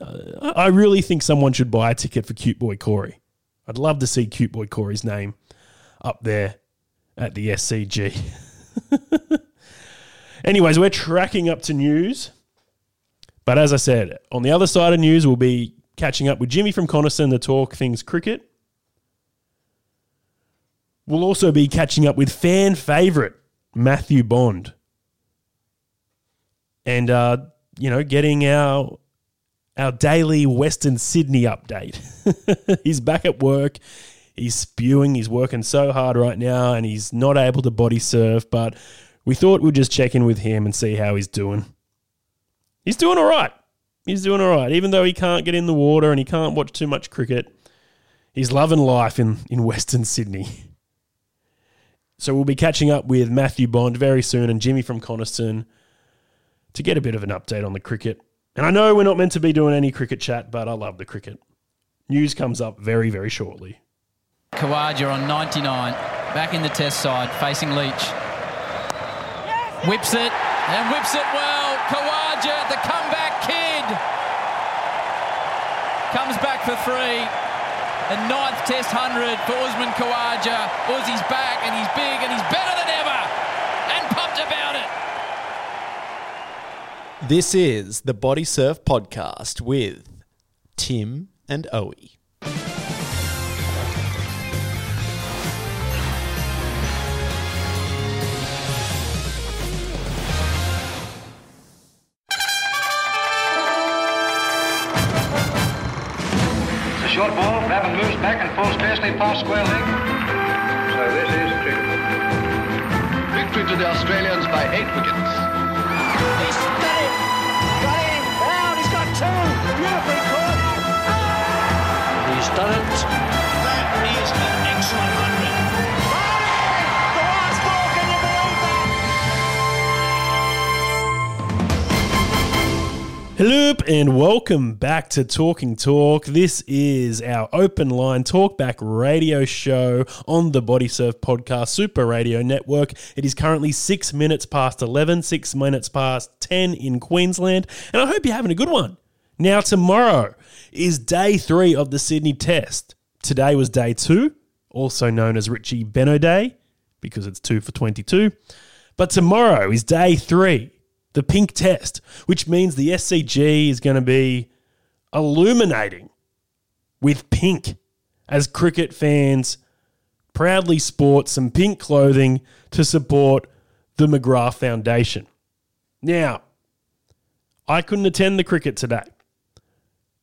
Uh, I really think someone should buy a ticket for Cute Boy Corey. I'd love to see Cute Boy Corey's name up there at the SCG. <laughs> Anyways, we're tracking up to news. But as I said, on the other side of news, we'll be catching up with Jimmy from Coniston to talk things cricket. We'll also be catching up with fan favourite Matthew Bond. And, uh, you know, getting our our daily Western Sydney update. <laughs> he's back at work. He's spewing. He's working so hard right now and he's not able to body surf, but we thought we'd just check in with him and see how he's doing. He's doing all right. He's doing all right. Even though he can't get in the water and he can't watch too much cricket, he's loving life in, in Western Sydney. So we'll be catching up with Matthew Bond very soon and Jimmy from Coniston to get a bit of an update on the cricket. And I know we're not meant to be doing any cricket chat, but I love the cricket. News comes up very, very shortly. Khawaja on 99, back in the test side, facing Leach. Whips it, and whips it well. Khawaja, the comeback kid, comes back for three. A ninth test 100 for Usman Khawaja. Uzi's back, and he's big, and he's better than ever, and pumped about it. This is the Body Surf Podcast with Tim and Owie. It's a short ball. Raven moves back and falls fastly past square leg. So this is cricket. Victory to the Australians by eight wickets. He's got him! Got him! He's got two! He's done it. Hello and welcome back to Talking Talk. This is our open line talkback radio show on the Body Surf Podcast Super Radio Network. It is currently six minutes past 11, six minutes past 10 in Queensland, and I hope you're having a good one. Now, tomorrow is day three of the Sydney Test. Today was day two, also known as Richie Benaud Day, because it's two for 22. But tomorrow is day three the pink test, which means the SCG is going to be illuminating with pink as cricket fans proudly sport some pink clothing to support the McGrath Foundation. Now, I couldn't attend the cricket today.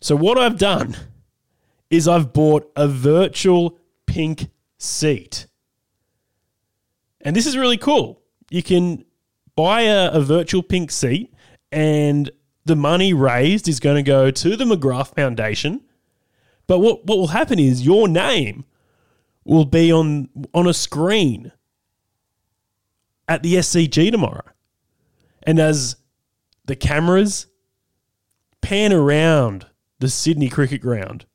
So, what I've done is I've bought a virtual pink seat. And this is really cool. You can buy a, a virtual pink seat, and the money raised is going to go to the McGrath Foundation. But what, what will happen is your name will be on on a screen at the SCG tomorrow. And as the cameras pan around the Sydney cricket ground,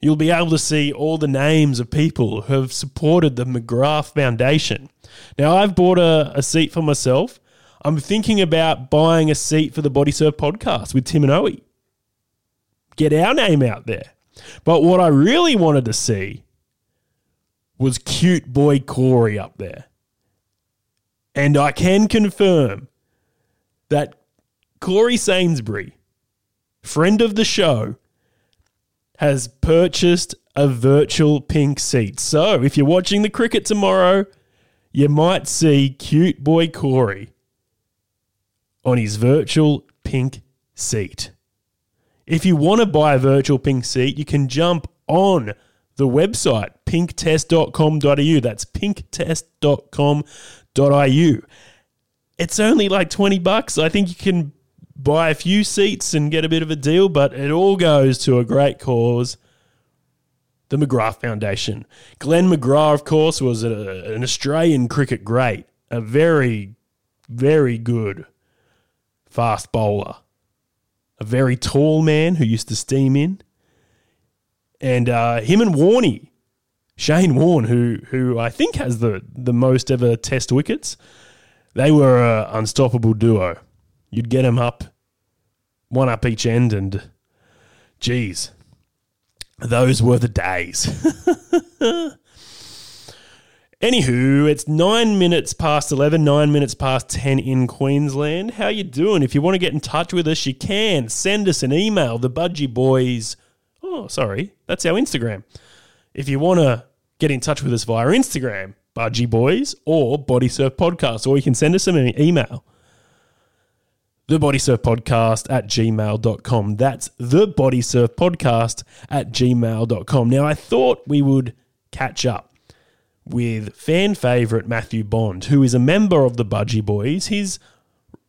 you'll be able to see all the names of people who have supported the McGrath Foundation. Now, I've bought a, a seat for myself. I'm thinking about buying a seat for the Body Surf podcast with Tim and Owie. Get our name out there. But what I really wanted to see was cute boy Corey up there. And I can confirm that Corey Sainsbury, friend of the show, has purchased a virtual pink seat. So if you're watching the cricket tomorrow, you might see cute boy Corey on his virtual pink seat. If you want to buy a virtual pink seat, you can jump on the website pinktest.com.au. That's pinktest.com.au. It's only like 20 bucks. I think you can buy a few seats and get a bit of a deal, but it all goes to a great cause the McGrath Foundation. Glenn McGrath, of course, was a, an Australian cricket great, a very, very good fast bowler, a very tall man who used to steam in, and uh, him and Warney, Shane Warne, who who I think has the the most ever Test wickets. They were an unstoppable duo. You'd get them up, one up each end, and geez, those were the days. <laughs> Anywho, it's nine minutes past 11, nine minutes past 10 in Queensland. How you doing? If you want to get in touch with us, you can. Send us an email, the Budgie Boys. Oh, sorry, that's our Instagram. If you want to get in touch with us via Instagram, Budgie Boys or Body Surf Podcast, or you can send us an email, the Body Surf Podcast at gmail.com. That's the Body Surf Podcast at gmail.com. Now, I thought we would catch up with fan favourite Matthew Bond, who is a member of the Budgie Boys. He's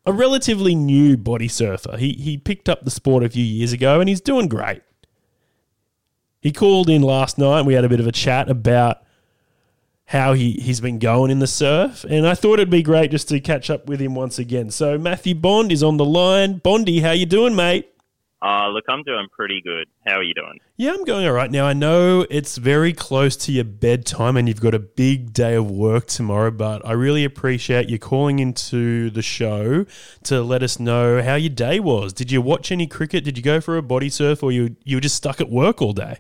a relatively new body surfer. He, he picked up the sport a few years ago and he's doing great. He called in last night we had a bit of a chat about how he, he's been going in the surf. And I thought it'd be great just to catch up with him once again. So Matthew Bond is on the line. Bondy, how you doing, mate? Uh, look, I'm doing pretty good. How are you doing? Yeah, I'm going all right. Now, I know it's very close to your bedtime and you've got a big day of work tomorrow, but I really appreciate you calling into the show to let us know how your day was. Did you watch any cricket? Did you go for a body surf or you, you were just stuck at work all day?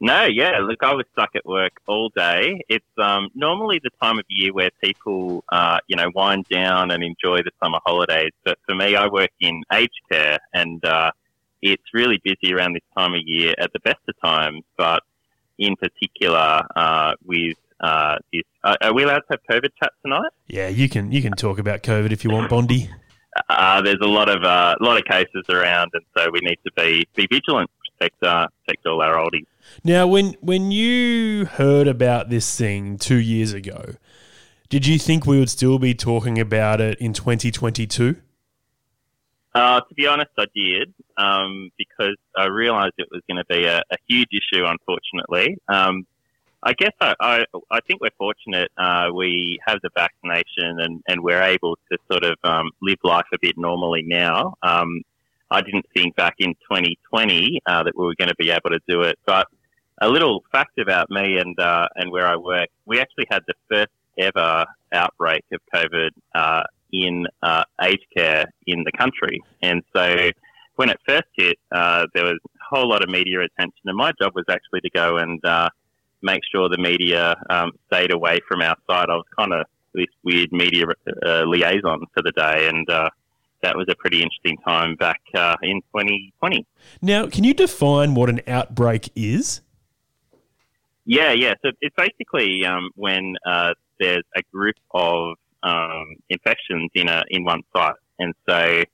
No, yeah. Look, I was stuck at work all day. It's um, normally the time of year where people, uh, you know, wind down and enjoy the summer holidays. But for me, I work in aged care, and uh, it's really busy around this time of year at the best of times. But in particular, uh, with uh, this, uh, are we allowed to have COVID chat tonight? Yeah, you can. You can talk about COVID if you want, Bondy. <laughs> Uh, there's a lot of uh, a lot of cases around, and so we need to be be vigilant, protect uh, protect all our oldies. Now, when when you heard about this thing two years ago, did you think we would still be talking about it in 2022? Uh, to be honest, I did um, because I realised it was going to be a, a, huge issue. Unfortunately, um, I guess I, I, I, think we're fortunate. Uh, we have the vaccination and, and we're able to sort of um, live life a bit normally now. Um, I didn't think back in 2020 uh, that we were going to be able to do it, but a little fact about me and uh, and where I work, we actually had the first ever outbreak of COVID uh, in uh, aged care in the country, and so when it first hit, uh, there was a whole lot of media attention, and my job was actually to go and uh, make sure the media um, stayed away from our side. I was kind of this weird media uh, liaison for the day, and that was a pretty interesting time back uh, in 2020. Now, can you define what an outbreak is? Yeah, yeah. So it's basically um, when uh, there's a group of um, infections in a in one site, and so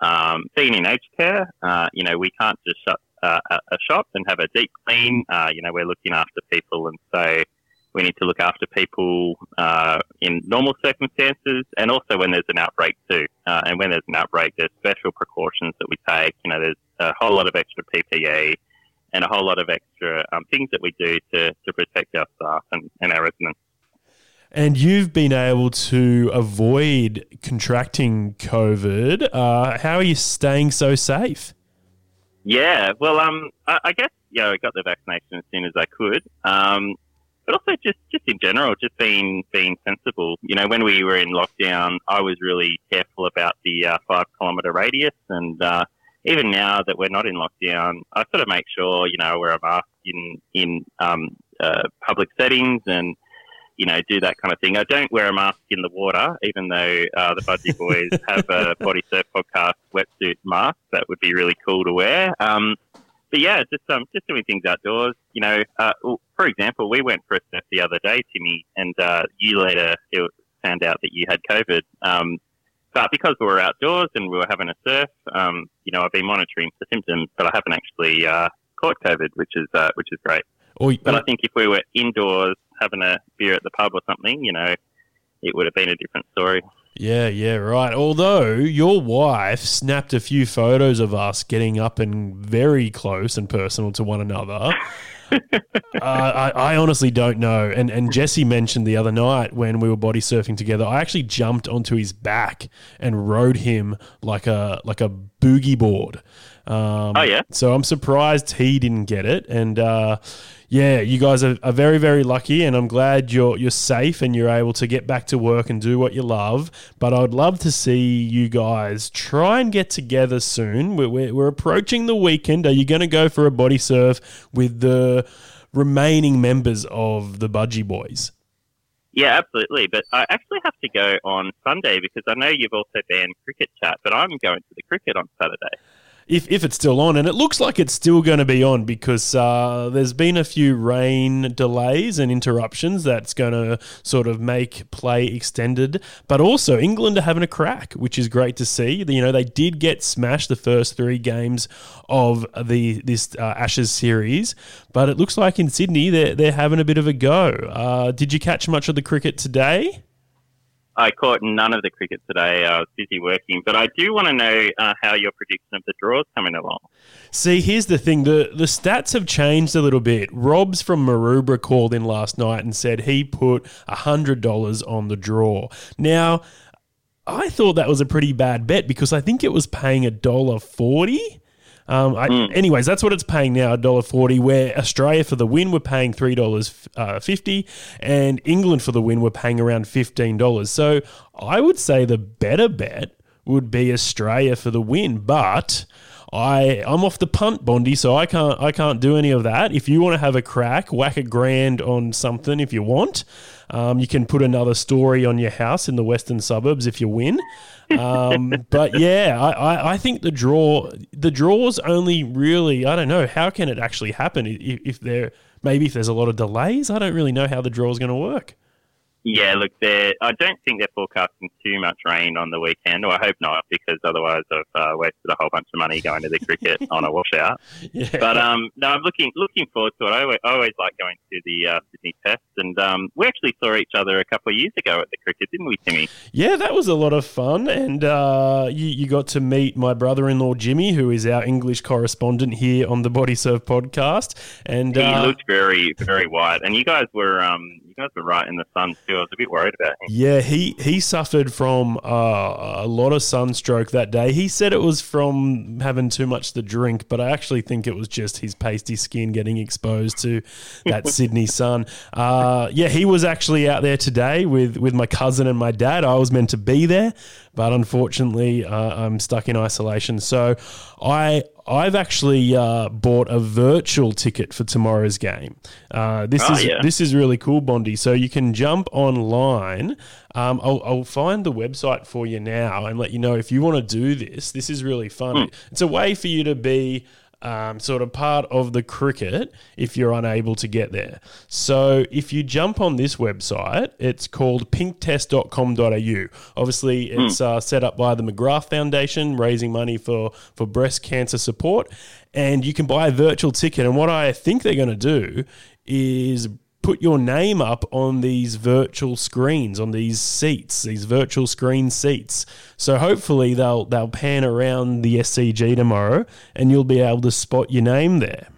um, being in aged care, uh, you know, we can't just shut uh, a shop and have a deep clean. Uh, you know, we're looking after people, and so we need to look after people uh, in normal circumstances, and also when there's an outbreak too. Uh, and when there's an outbreak, there's special precautions that we take. You know, there's a whole lot of extra PPE and a whole lot of extra um, things that we do to, to protect our staff and, and our residents. And you've been able to avoid contracting COVID. Uh, how are you staying so safe? Yeah, well, um, I, I guess you know I got the vaccination as soon as I could. Um, but also just just in general, just being being sensible. You know, when we were in lockdown, I was really careful about the uh, five kilometre radius, and uh, even now that we're not in lockdown, I sort of make sure you know I wear a mask in in um, uh, public settings and you know, do that kind of thing. I don't wear a mask in the water, even though uh, the Budgie Boys <laughs> have a Body Surf podcast wetsuit mask. That would be really cool to wear. Um, but yeah, just um, just doing things outdoors. You know, uh, for example, we went for a surf the other day, Timmy, and uh, you later it found out that you had COVID. Um, but because we were outdoors and we were having a surf, um, you know, I've been monitoring the symptoms, but I haven't actually uh, caught COVID, which is uh, which is great. Or, but I think if we were indoors having a beer at the pub or something, you know, it would have been a different story. Yeah, yeah, right. Although your wife snapped a few photos of us getting up and very close and personal to one another. <laughs> uh, I, I, honestly don't know. And and Jesse mentioned the other night when we were body surfing together, I actually jumped onto his back and rode him like a like a boogie board. Um, oh yeah. So I'm surprised he didn't get it. And uh, yeah, you guys are, are, very, very lucky, and I'm glad you're you're safe and you're able to get back to work and do what you love. But I'd love to see you guys try and get together soon. We're, we're, we're approaching the weekend. Are you going to go for a body surf with the remaining members of the Budgie Boys? Yeah, absolutely. But I actually have to go on Sunday because I know you've also banned cricket chat, but I'm going to the cricket on Saturday if, if it's still on, and it looks like it's still going to be on because uh, there's been a few rain delays and interruptions that's going to sort of make play extended. But also, England are having a crack, which is great to see. You know, they did get smashed the first three games of the this uh, Ashes series, but it looks like in Sydney they're, they're having a bit of a go. Uh, did you catch much of the cricket today? I caught none of the cricket today. I was busy working, but I do want to know uh, how your prediction of the draw is coming along. See, here's the thing: the the stats have changed a little bit. Rob's from Maroubra called in last night and said he put hundred dollars on the draw. Now, I thought that was a pretty bad bet because I think it was paying a dollar forty. Um, I, mm. Anyways, that's what it's paying now, $1.40, where Australia for the win were paying $3.50 uh, and England for the win were paying around $15. So I would say the better bet would be Australia for the win, but I I'm off the punt, Bondy, so I can't I can't do any of that. If you want to have a crack, whack a grand on something if you want. Um, you can put another story on your house in the western suburbs if you win. Um, <laughs> but yeah, I, I, I, think the draw the draws only really I don't know how can it actually happen if, if there maybe if there's a lot of delays. I don't really know how the draw is going to work. Yeah, look, I don't think they're forecasting too much rain on the weekend, or I hope not, because otherwise I've uh, wasted a whole bunch of money going to the cricket <laughs> on a washout. Yeah. But um, no, I'm looking looking forward to it. I always, I always like going to the uh, Sydney Test, and um, we actually saw each other a couple of years ago at the cricket, didn't we, Timmy? Yeah, that was a lot of fun, and uh, you, you got to meet my brother-in-law Jimmy, who is our English correspondent here on the Body Surf podcast, and he uh, looked very very white, and you guys were um, you guys were right in the sun too. I was a bit worried about him. Yeah, he he suffered from uh, a lot of sunstroke that day. He said it was from having too much to drink, but I actually think it was just his pasty skin getting exposed to that <laughs> Sydney sun. Uh, yeah, he was actually out there today with with my cousin and my dad. I was meant to be there, but unfortunately, uh, I'm stuck in isolation. So I I've actually uh, bought a virtual ticket for tomorrow's game. Uh, this oh, is yeah. this is really cool, Bondy. So you can jump online. Um, I'll, I'll, find the website for you now and let you know if you want to do this. This is really fun. Mm. It's a way for you to be um, sort of part of the cricket if you're unable to get there. So if you jump on this website, it's called pinktest.com.au. Obviously, hmm. it's uh, set up by the McGrath Foundation, raising money for, for breast cancer support. And you can buy a virtual ticket. And what I think they're going to do is put your name up on these virtual screens, on these seats, these virtual screen seats. So hopefully they'll they'll pan around the SCG tomorrow, and you'll be able to spot your name there.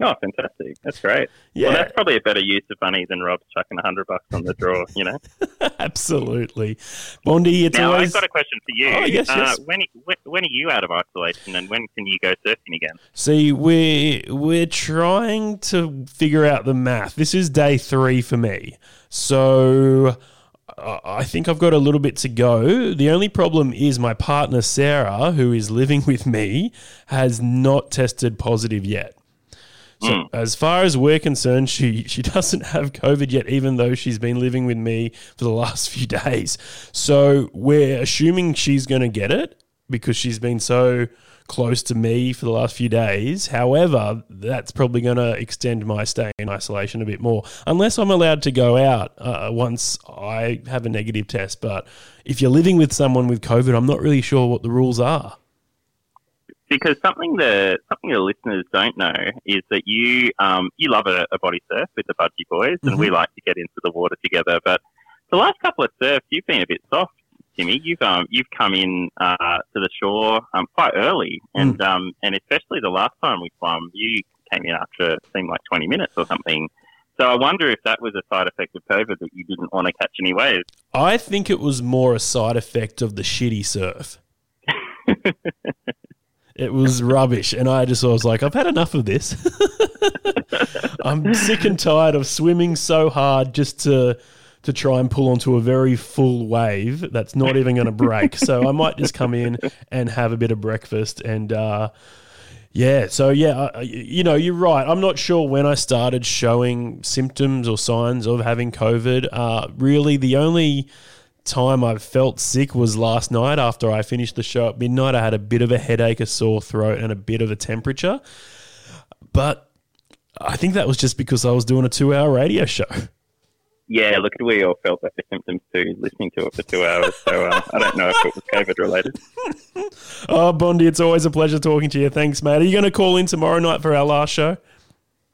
Oh, fantastic! That's great. Yeah. well, that's probably a better use of money than Rob's chucking a hundred bucks on the draw. You know. <laughs> Absolutely, Bondy. It's now always I've got a question for you. Oh, yes, uh, yes. When, when when are you out of isolation, and when can you go surfing again? See, we're we're trying to figure out the math. This is day three for me, so I think I've got a little bit to go. The only problem is my partner Sarah, who is living <laughs> with me, has not tested positive yet. So as far as we're concerned, she she doesn't have COVID yet, even though she's been living with me for the last <laughs> few days. So we're assuming she's going to get it because she's been so close to me for the last few days. However, that's probably going to extend my stay in isolation a bit more, unless I'm allowed to go out uh, once I have a negative test. But if you're living with someone with COVID, I'm not really sure what the rules are. Because something the something the listeners don't know is that you um, you love a, a body surf with the Budgie Boys, and we Mhm. like to get into the water together. But the last couple of surfs, you've been a bit soft, Timmy. You've um, you've come in uh, to the shore um, quite early, and um, and especially the last time we swam, you came in after it seemed like twenty minutes or something. So I wonder if that was a side effect of COVID that you didn't want to catch any waves. I think it was more a side effect of the shitty surf. <laughs> it was rubbish, and I just was like, I've had enough of this. <laughs> I'm sick and tired of swimming so hard just to to try and pull onto a very full wave that's not even going to break. so I might just come in and have a bit of breakfast and. Uh, yeah, so yeah, I- you know, you're right. I'm not sure when I started showing symptoms or signs of having COVID. Uh, really, the only time I felt sick was last night after I finished the show at midnight. I had a bit of a headache, a sore throat, and a bit of a temperature. But I think that was just because I was doing a two hour radio show. Yeah, look, at we all felt the symptoms too, listening to it for two hours. So uh, I don't know if it was COVID related. <laughs> Oh, Bondy, it's always a pleasure talking to you. Thanks, mate. Are you going to call in tomorrow night for our last show?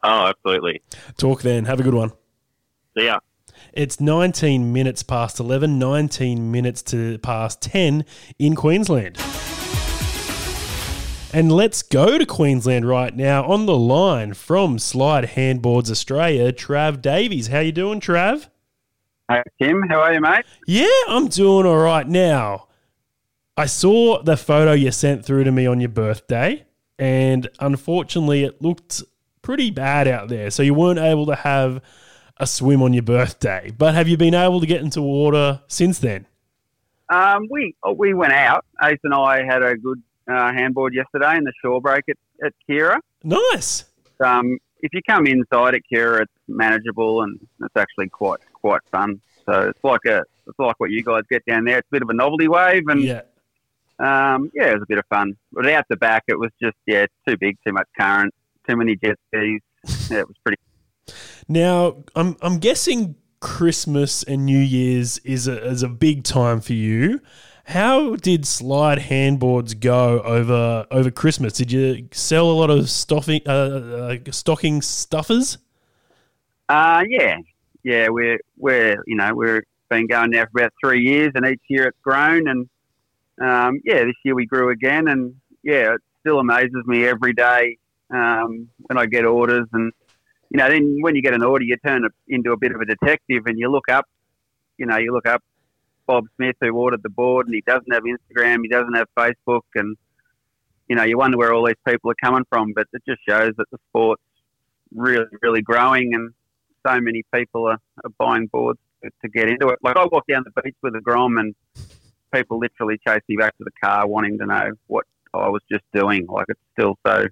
Oh, absolutely. Talk then. Have a good one. See ya. It's 19 minutes past 11, 19 minutes to past 10 in Queensland. And let's go to Queensland right now on the line from Slide Handboards Australia, Trav Davies. How you doing, Trav? Hey, Tim. How are you, mate? Yeah, I'm doing all right now. I saw the photo you sent through to me on your birthday, and unfortunately, it looked pretty bad out there. So you weren't able to have a swim on your birthday. But have you been able to get into water since then? Um, we we went out. Ace and I had a good uh, handboard yesterday in the shore break at, at Kirra. Nice. Um, if you come inside at Kirra, it's manageable and it's actually quite quite fun. So it's like a it's like what you guys get down there. It's a bit of a novelty wave, and yeah, um, yeah, it was a bit of fun. But out the back, it was just yeah, too big, too much current, too many jet skis. <laughs> Yeah, it was pretty. Now, I'm I'm guessing Christmas and New Year's is a, is a big time for you. How did slide handboards go over over Christmas? Did you sell a lot of stuffing, uh, uh, stocking stuffers? Uh, yeah, yeah. We're we're you know we're been going now for about three years, and each year it's grown, and um, yeah, this year we grew again, and yeah, it still amazes me every day um, when I get orders, and you know, then when you get an order, you turn it into a bit of a detective, and you look up, you know, you look up Bob Smith who ordered the board, and he doesn't have Instagram, he doesn't have Facebook, and you know, you wonder where all these people are coming from, but it just shows that the sport's really, really growing, and so many people are, are buying boards to, to get into it. Like I walk down the beach with a Grom, and people literally chase me back to the car, wanting to know what I was just doing. Like it's still so,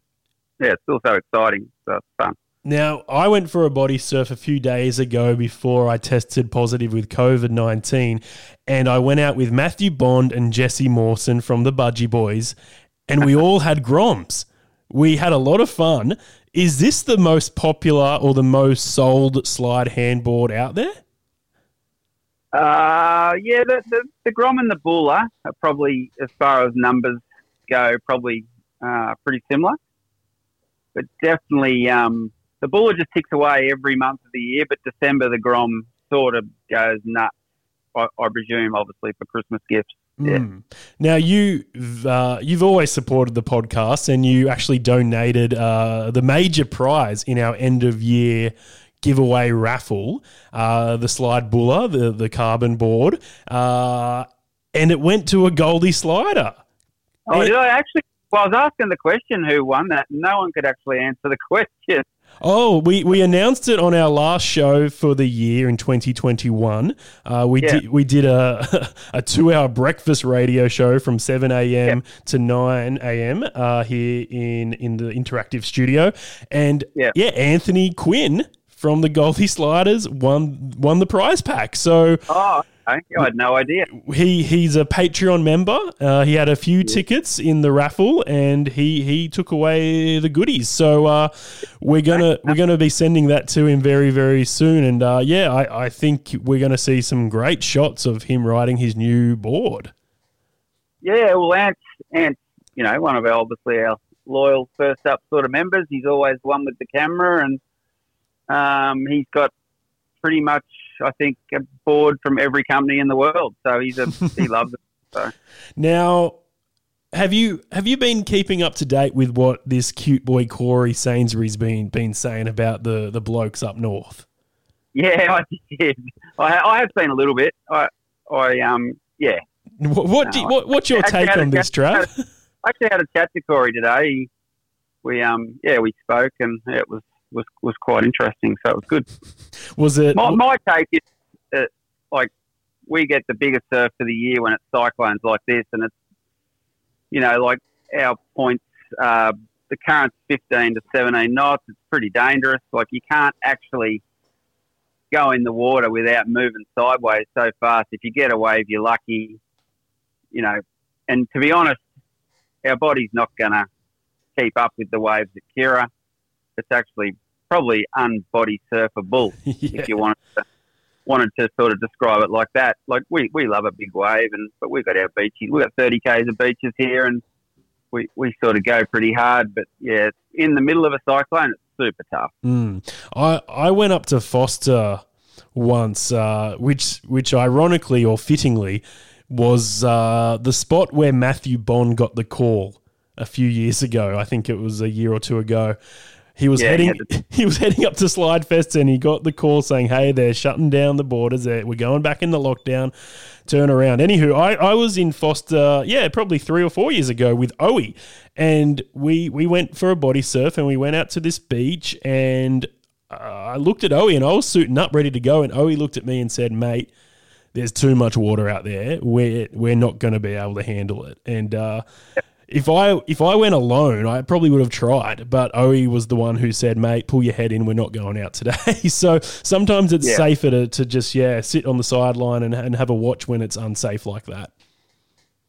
yeah, it's still so exciting. So it's fun. Now, I went for a body surf a few days ago before I tested positive with COVID 19, and I went out with Matthew Bond and Jesse Mawson from the Budgie Boys, and we all had Groms. We had a lot of fun. Is this the most popular or the most sold slide handboard out there? Uh, yeah, the, the, the Grom and the Buller are probably, as far as numbers go, probably uh, pretty similar. But definitely, um, the Buller just ticks away every month of the year, but December, the Grom sort of goes nuts, I, I presume, obviously, for Christmas gifts. Mm. Now you uh, you've always supported the podcast, and you actually donated uh, the major prize in our end of year giveaway raffle, uh, the slide buller, the the carbon board, uh, and it went to a Goldie slider. Oh, And- did I actually? Well, I was asking the question who won that. No one could actually answer the <laughs> question. Oh, we, we announced it on our last show for the year in 2021. Uh, we Yeah. did we did a <laughs> a two hour breakfast radio show from 7 a.m. to 9 a.m. Uh, here in in the interactive studio, and yeah, Anthony Quinn from the Goldie Sliders won won the prize pack. So. Oh. I had no idea. He he's a Patreon member. Uh, he had a few tickets in the raffle, and he he took away the goodies. So uh, we're gonna we're gonna be sending that to him very very soon. And uh, yeah, I, I think we're gonna see some great shots of him riding his new board. Yeah, well, Ant, Ant, you know, one of our obviously our loyal first up sort of members. He's always one with the camera, and um, he's got pretty much, I think, a board from every company in the world. So he's a <laughs> he loves it. So Now, have you have you been keeping up to date with what this cute boy Corey Sainsbury's been been saying about the the blokes up north? yeah, I did. I, I have seen a little bit. I, I um, yeah. What what, do you- what what's your take on this, Trav? I actually had a chat to Corey today. He- We um, yeah, we spoke, and it was was was quite interesting. So it was good. Was it My, my take is that, like, we get the biggest surf of the year when it's cyclones like this, and it's, you know, like our points, uh, the current's 15 to 17 knots. It's pretty dangerous. Like, you can't actually go in the water without moving sideways so fast. If you get a wave, you're lucky, you know. And to be honest, our body's not to keep up with the waves at Kirra. It's actually probably unbody surfable <laughs> if you wanted to, wanted to sort of describe it like that. Like we, we love a big wave, and but we've got our beaches. We've got 30 k's of beaches here, and we, we sort of go pretty hard. But yeah, in the middle of a cyclone, it's super tough. Mm. I I went up to Forster once, uh, which which ironically or fittingly was uh, the spot where Matthew Bond got the call a few years ago. I think it was a year or two ago. He was Yeah, heading yeah, <laughs> he was heading up to Slide Fest and he got the call saying, "Hey, they're shutting down the borders. They're, we're going back in the lockdown. Turn around." Anywho, I, I was in Forster, yeah, probably three or four years ago with Owie, and we we went for a body surf and we went out to this beach and uh, I looked at Owie and I was suiting up, ready to go, and Owie looked at me and said, "Mate." There's too much water out there. We're we're not going to be able to handle it. And uh, if I if I went alone, I probably would have tried. But Owie was the one who said, "Mate, pull your head in. We're not going out today." <laughs> so sometimes it's Yeah. safer to, to just yeah sit on the sideline and, and have a watch when it's unsafe like that.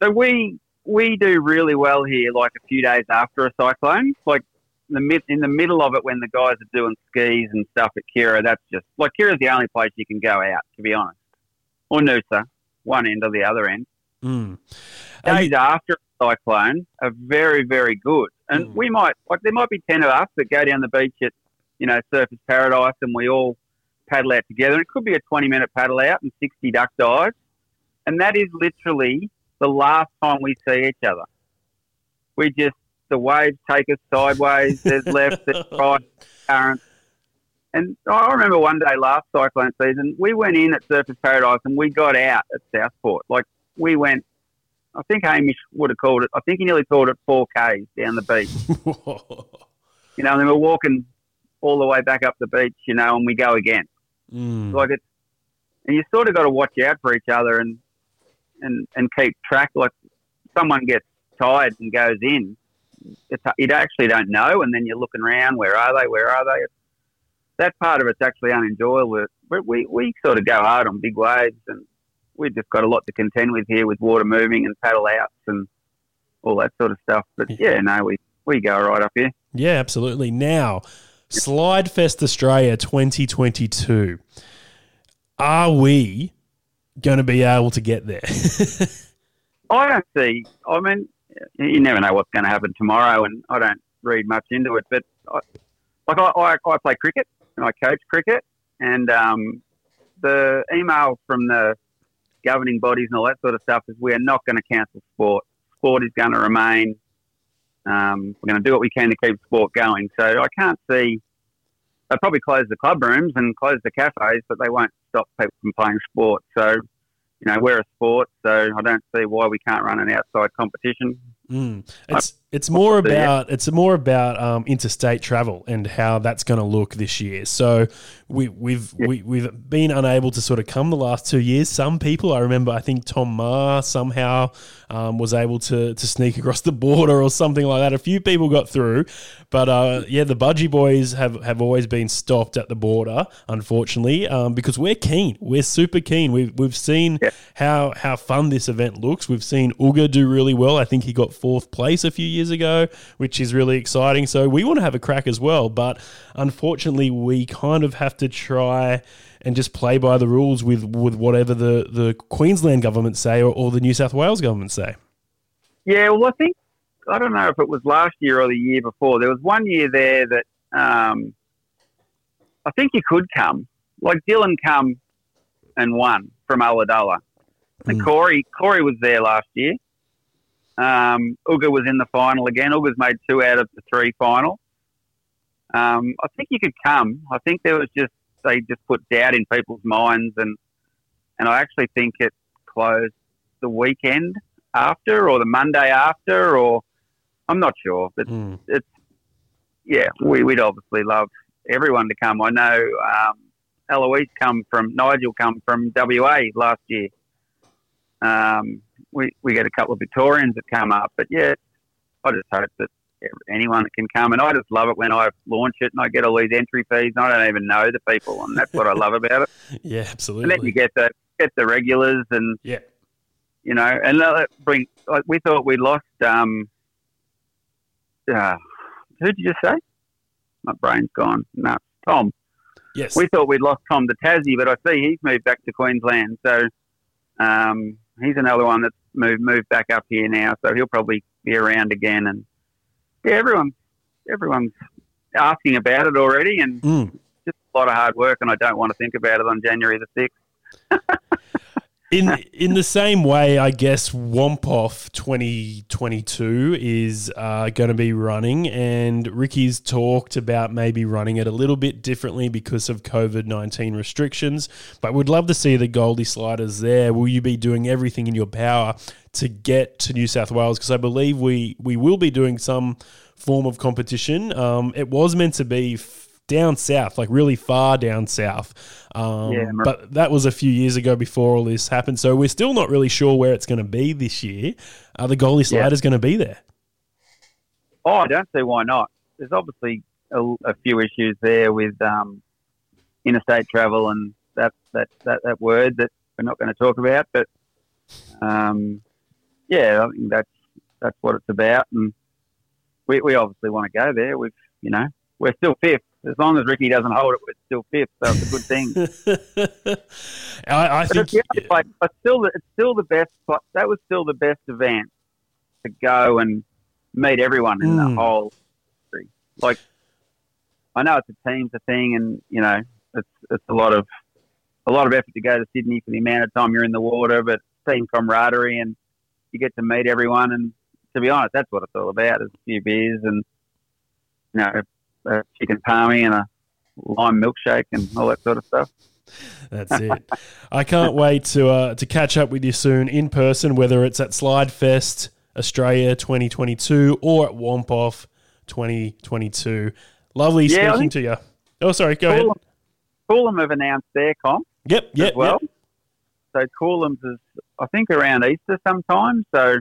So we we do really well here, like a few days after a cyclone, like the mid in the middle of it when the guys are doing skis and stuff at Kirra. That's just like Kirra's the only place you can go out, to be honest, or Noosa, one end or the other end. Mm. Days after cyclone are very very good, and hmm. we might like there might be ten of us that go down the beach at you know Surfers Paradise, and we all paddle out together. It could be a twenty minute paddle out and sixty duck dives, and that is literally the last time we see each other. We just the waves take us sideways. There's left, there's <laughs> right, current. And I remember one day last cyclone season, we went in at Surfers Paradise and we got out at Southport. Like we went, I think Hamish would have called it. I think he nearly called it four k's down the beach. <laughs> you know, and then we're walking all the way back up the beach. You know, and we go again. Mm. Like it's, and you sort of got to watch out for each other and and and keep track. Like someone gets tired and goes in, it's, you actually don't know, and then you're looking around. Where are they? Where are they? That part of it's actually unenjoyable. But we we sort of go hard on big waves, and we've just got a lot to contend with here with water moving and paddle outs and all that sort of stuff. But yeah, no, we we go right up here. Yeah, absolutely. Now, Slide Fest Australia 2022. Are we going to be able to get there? <laughs> I don't see. I mean, you never know what's going to happen tomorrow, and I don't read much into it. But I, like I, I, I play cricket and I coach cricket, and um, the email from the governing bodies and all that sort of stuff is we are not going to cancel sport. Sport is going to remain. Um, we're going to do what we can to keep sport going. So I can't see. They'll probably close the club rooms and close the cafes, but they won't stop people from playing sport. So, you know, we're a sport, so I don't see why we can't run an outside competition. Mm. It's it's more about it's more about um, interstate travel and how that's going to look this year. So we, we've yeah. we, we've been unable to sort of come the last two years. Some people, I remember, I think Tom Maher somehow um, was able to to sneak across the border or something like that. A few people got through, but uh, yeah, the Budgie boys have have always been stopped at the border, unfortunately, um, because we're keen. We're super keen. We've we've seen yeah. how how fun this event looks. We've seen Uga do really well. I think he got fourth place a few years ago, which is really exciting. So we want to have a crack as well, but unfortunately, we kind of have to try and just play by the rules with, with whatever the, the Queensland government say or, or the New South Wales government say. Yeah, well, I think I don't know if it was last year or the year before. There was one year there that um, I think you could come. Like Dylan come and won from Ulladulla. And mm. Corey Corey was there last year. Um, Uga was in the final again. Uga's made two out of the three final. Um, I think you could come. I think there was just they just put doubt in people's minds, and and I actually think it closed the weekend after or the Monday after, or I'm not sure, but mm. it's yeah, we, would obviously love everyone to come. I know um, Eloise come from Nigel come from WA last year. Um, we we get a couple of Victorians that come up, but yeah, I just hope that anyone that can come, and I just love it when I launch it and I get all these entry fees, and I don't even know the people, and that's what I love about it. <laughs> Yeah, absolutely. And then you get the get the regulars, and yeah, you know, and let bring. Like we thought we lost. Um, uh, who did you just say? My brain's gone. No, Tom. Yes. We thought we'd lost Tom to Tassie, but I see he's moved back to Queensland. So um, he's another one that's moved moved back up here now. So he'll probably be around again. And yeah, everyone everyone's asking about it already, and mm. just a lot of hard work. And I don't want to think about it on January the sixth. <laughs> in in the same way, I guess Wompoff 2022 is uh, going to be running, and Ricky's talked about maybe running it a little bit differently because of COVID 19 restrictions. But we'd love to see the Goldie Sliders there. Will you be doing everything in your power to get to New South Wales? Because I believe we we will be doing some form of competition. Um, it was meant to be down south, like really far down south. Um, yeah, but that was a few years ago before all this happened. So we're still not really sure where it's going to be this year. Are the Goldie Sliders yeah. going to be there? Oh, I don't see why not. There's obviously a, a few issues there with um, interstate travel and that, that, that, that word that we're not going to talk about. But um, yeah, I think that's that's what it's about, and we, we obviously want to go there. We've you know we're still fifth, as long as Ricky doesn't hold it, we're still fifth. So it's a good thing. <laughs> I, I think it's, like, it's still it's still the best. That was still the best event to go and meet everyone in mm. the hmm. whole. Country. Like, I know it's a team's a thing, and you know it's it's a lot of a lot of effort to go to Sydney for the amount of time you're in the water, but team camaraderie and you get to meet everyone. And to be honest, that's what it's all about: is a few beers and you know a chicken palmy and a lime milkshake and all that sort of stuff. That's it. I can't wait to uh, to catch up with you soon in person, whether it's at Slide Fest Australia 2022 or at Wompoff 2022. Lovely yeah, speaking to you. Oh, sorry, go Coolum, ahead. Coolum have announced their comp. Yep, yep, well. Yep. So Coolum's is, I think, around Easter sometime. So,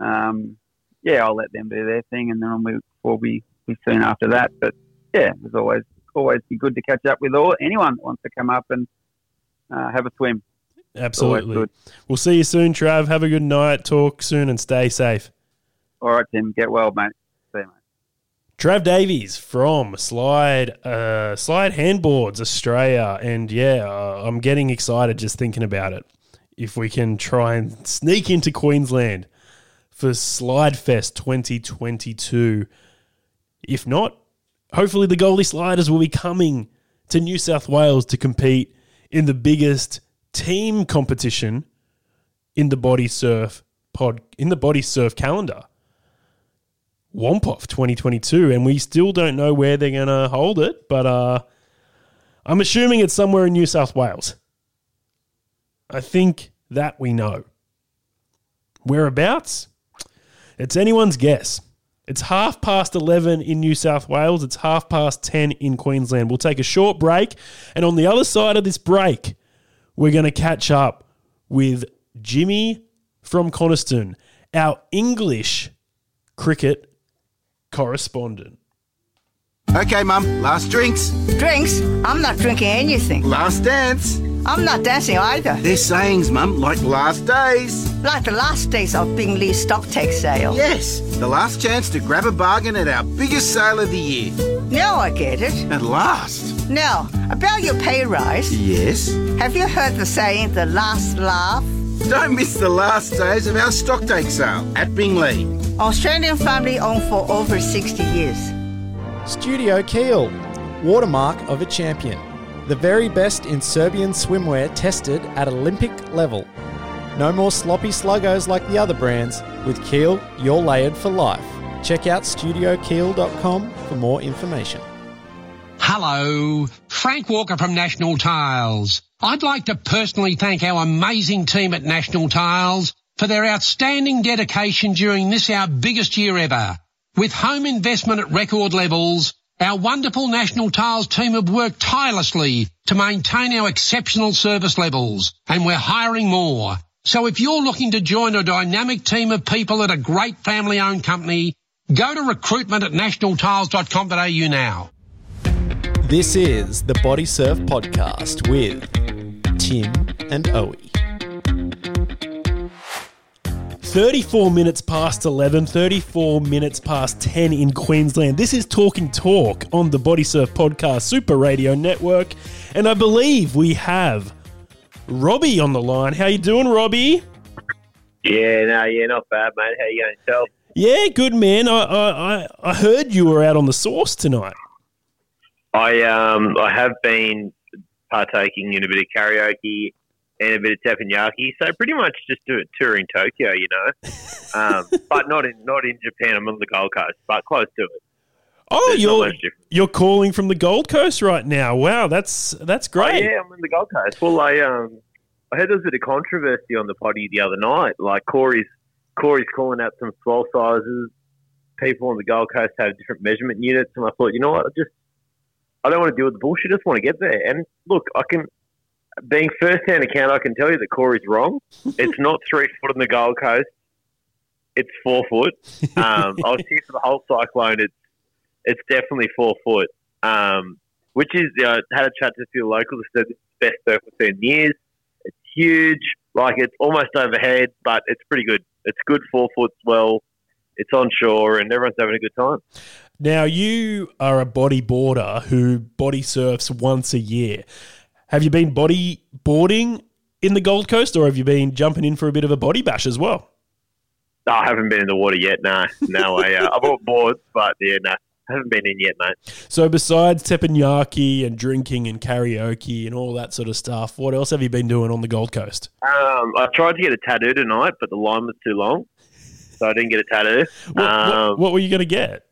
um, yeah, I'll let them do their thing, and then we, we'll be soon after that. But yeah, it's always always be good to catch up with all anyone that wants to come up and uh, have a swim. Absolutely. We'll see you soon, Trav. Have a good night. Talk soon and stay safe. All right, Tim. Get well, mate. See you, mate. Trav Davies from Slide uh, Slide Handboards Australia, and yeah, uh, I'm getting excited just thinking about it. If we can try and sneak into Queensland for Slide Fest 2022 if not, hopefully the Goldie Sliders will be coming to New South Wales to compete in the biggest team competition in the body surf pod in the body surf calendar. Wompoff 2022, and we still don't know where they're going to hold it, but uh, I'm assuming it's somewhere in New South Wales. I think that we know. Whereabouts? It's anyone's guess. It's half past 11 in New South Wales. It's half past 10 in Queensland. We'll take a short break. And on the other side of this break, we're going to catch up with Jimmy from Coniston, our English cricket correspondent. Okay, Mum, last drinks. Drinks? I'm not drinking anything. Last dance. I'm not dancing either. They're sayings, Mum, like last days. Like the last days of Bing Lee stocktake sale. Yes, the last chance to grab a bargain at our biggest sale of the year. Now I get it. At last. Now, about your pay rise. Yes. Have you heard the saying, the last laugh? Don't miss the last days of our stocktake sale at Bing Lee. Australian family owned for over 60 years. Studio Keel, watermark of a champion. The very best in Serbian swimwear tested at Olympic level. No more sloppy sluggos like the other brands. With Keel, you're layered for life. Check out studiokeel.com for more information. Hello, Frank Walker from National Tiles. I'd like to personally thank our amazing team at National Tiles for their outstanding dedication during this our biggest year ever. With home investment at record levels, our wonderful National Tiles team have worked tirelessly to maintain our exceptional service levels, and we're hiring more. So if you're looking to join a dynamic team of people at a great family-owned company, go to recruitment at nationaltiles.com.au now. This is the Body Surf Podcast with Tim and Owie. 34 minutes past 11, 34 minutes past 10 in Queensland. This is Talking Talk on the Body Surf Podcast Super Radio Network. And I believe we have Robbie on the line. How you doing, Robbie? Yeah, no, yeah, not bad, mate. How you going yourself? Yeah, good man. I, I, I- I heard you were out on the source tonight. I um I have been partaking in a bit of karaoke and a bit of teppanyaki, so pretty much just do it touring Tokyo, you know. Um, <laughs> but not in not in Japan. I'm on the Gold Coast, but close to it. Oh, There's you're you're calling from the Gold Coast right now. Wow, that's that's Oh, great. yeah, I'm in the Gold Coast. Well, I um, I heard there was a bit of controversy on the potty the other night. Like Corey's Corey's calling out some swell sizes. People on the Gold Coast have different measurement units, and I thought, you know what, I just I don't want to deal with the bullshit. I just want to get there. And look, I can, being first-hand account, I can tell you that Corey's wrong. <laughs> it's not three foot on the Gold Coast. It's four foot. Um, I was here for the whole cyclone. It's it's definitely four foot. Um, which is uh, had a chat to a few locals. Said it's the best surf we've seen in years. It's huge, like it's almost overhead, but it's pretty good. It's good four foot swell. It's on shore, and everyone's having a good time. Now you are a bodyboarder who body surfs once a year. Have you been body boarding in the Gold Coast, or have you been jumping in for a bit of a body bash as well? No, I haven't been in the water yet. No, no. I, uh, I bought boards, but yeah, no, haven't been in yet, mate. So besides teppanyaki and drinking and karaoke and all that sort of stuff, what else have you been doing on the Gold Coast? Um, I tried to get a tattoo tonight, but the line was too long, so I didn't get a tattoo. What, um, what, what were you going to get?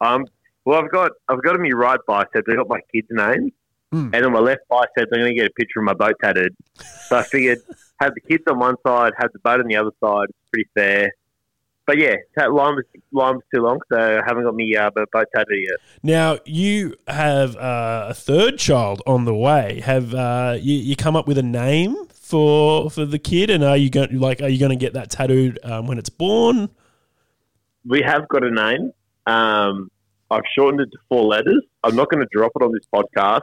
Um, well, I've got I've got on my right bicep. I've got my kids' names, Hmm. and on my left bicep, I'm going to get a picture of my boat tattooed. So I figured <laughs> have the kids on one side, have the boat on the other side. It's pretty fair. But yeah, that line was line was too long, so I haven't got me uh, boat tattoo yet. Now you have uh, a third child on the way. Have uh, you, you come up with a name for for the kid, and are you going like are you going to get that tattooed um, when it's born? We have got a name. Um, I've shortened it to four letters. I'm not going to drop it on this podcast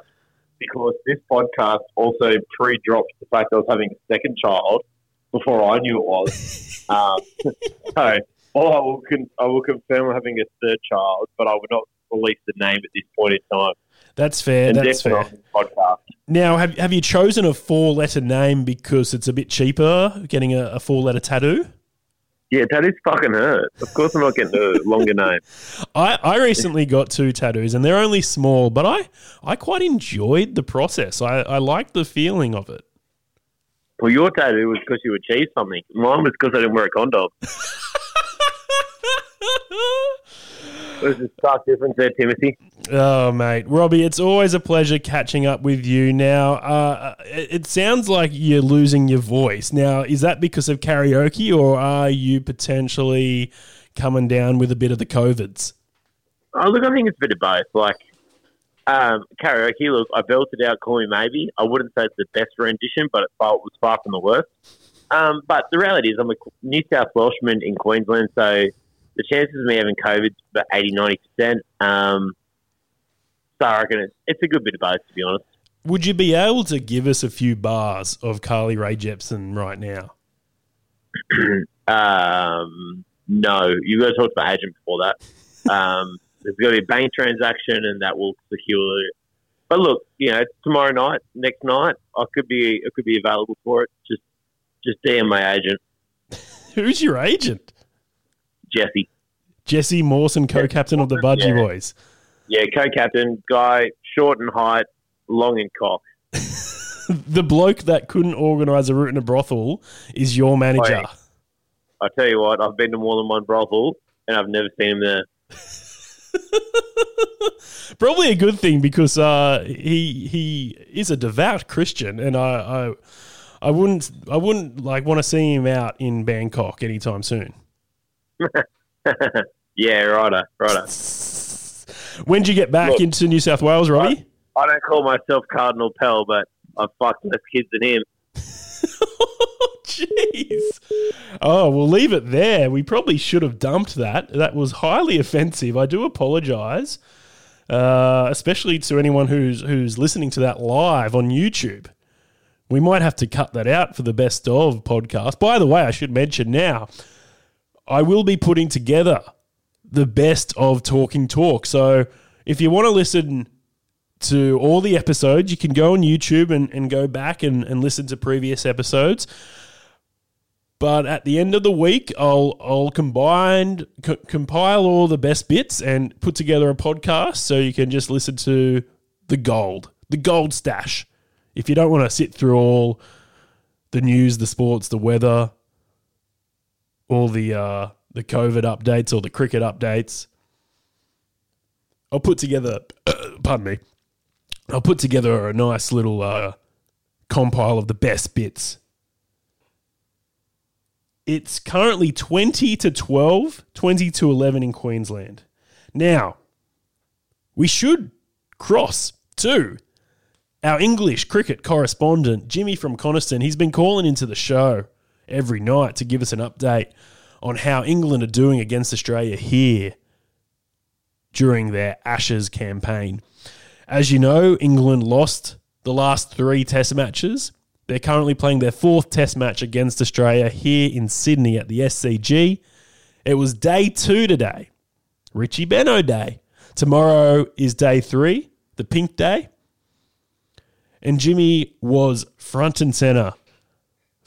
because this podcast also pre-dropped the fact I was having a second child before I knew it was. <laughs> um, <laughs> so, all I will, con- I will confirm I'm having a third child, but I would not release the name at this point in time. That's fair. And that's fair. podcast. Now, have have you chosen a four letter name because it's a bit cheaper getting a, a four letter tattoo? Yeah, tattoos fucking hurt. Of course, I'm not getting a longer name. <laughs> I, I recently got two tattoos and they're only small, but I, I quite enjoyed the process. I, I like the feeling of it. Well, your tattoo was because you achieved something. Mine was because I didn't wear a condom. <laughs> There's a stark difference there, Timothy. Oh, mate. Robbie, it's always a pleasure catching up with you. Now, uh, it, it sounds like you're losing your voice. Now, is that because of karaoke or are you potentially coming down with a bit of the COVIDs? Oh, look, I think it's a bit of both. Like, um, karaoke, look, I belted out Call Me Maybe. I wouldn't say it's the best rendition, but it was far from the worst. Um, but the reality is, I'm a New South Welshman in Queensland, so the chances of me having COVID about 80, 90%. Um, so I reckon it's, it's a good bit of both, to be honest. Would you be able to give us a few bars of Carly Rae Jepsen right now? <clears throat> um, no, you got to talk to my agent before that. Um, <laughs> there's going to be a bank transaction, and that will secure. It. But look, you know, tomorrow night, next night, I could be, I could be available for it. Just, just DM my agent. <laughs> Who's your agent? Jesse. Jesse Mawson, co-captain of the Budgie Yeah. Boys. Yeah, co-captain guy, short in height, long in cock. <laughs> the bloke that couldn't organise a route in a brothel is your manager. Oh, I tell you what, I've been to more than one brothel, and I've never seen him there. <laughs> Probably a good thing because uh, he he is a devout Christian, and I, I I wouldn't I wouldn't like want to see him out in Bangkok anytime soon. <laughs> yeah, righto, righto. When did you get back Look, into New South Wales, Robbie? I don't call myself Cardinal Pell, but I've fucked less kids than him. <laughs> Jeez. Oh, we'll leave it there. We probably should have dumped that. That was highly offensive. I do apologise, uh, especially to anyone who's who's listening to that live on YouTube. We might have to cut that out for the best of podcast. By the way, I should mention now, I will be putting together the best of Talking Talk. So if you want to listen to all the episodes, you can go on YouTube and, and go back and, and listen to previous episodes. But at the end of the week, I'll I'll combine co- compile all the best bits and put together a podcast so you can just listen to the gold, the gold stash. If you don't want to sit through all the news, the sports, the weather, all the uh, the COVID updates or the cricket updates, I'll put together. <coughs> pardon me. I'll put together a nice little uh, compile of the best bits. It's currently 20 to 12, 20 to 11 in Queensland. Now, we should cross to our English cricket correspondent, Jimmy from Coniston. He's been calling into the show every night to give us an update on how England are doing against Australia here during their Ashes campaign. As you know, England lost the last three test matches. They're currently playing their fourth test match against Australia here in Sydney at the SCG. It was day two today, Richie Benaud Day. Tomorrow is day three, the pink day. And Jimmy was front and center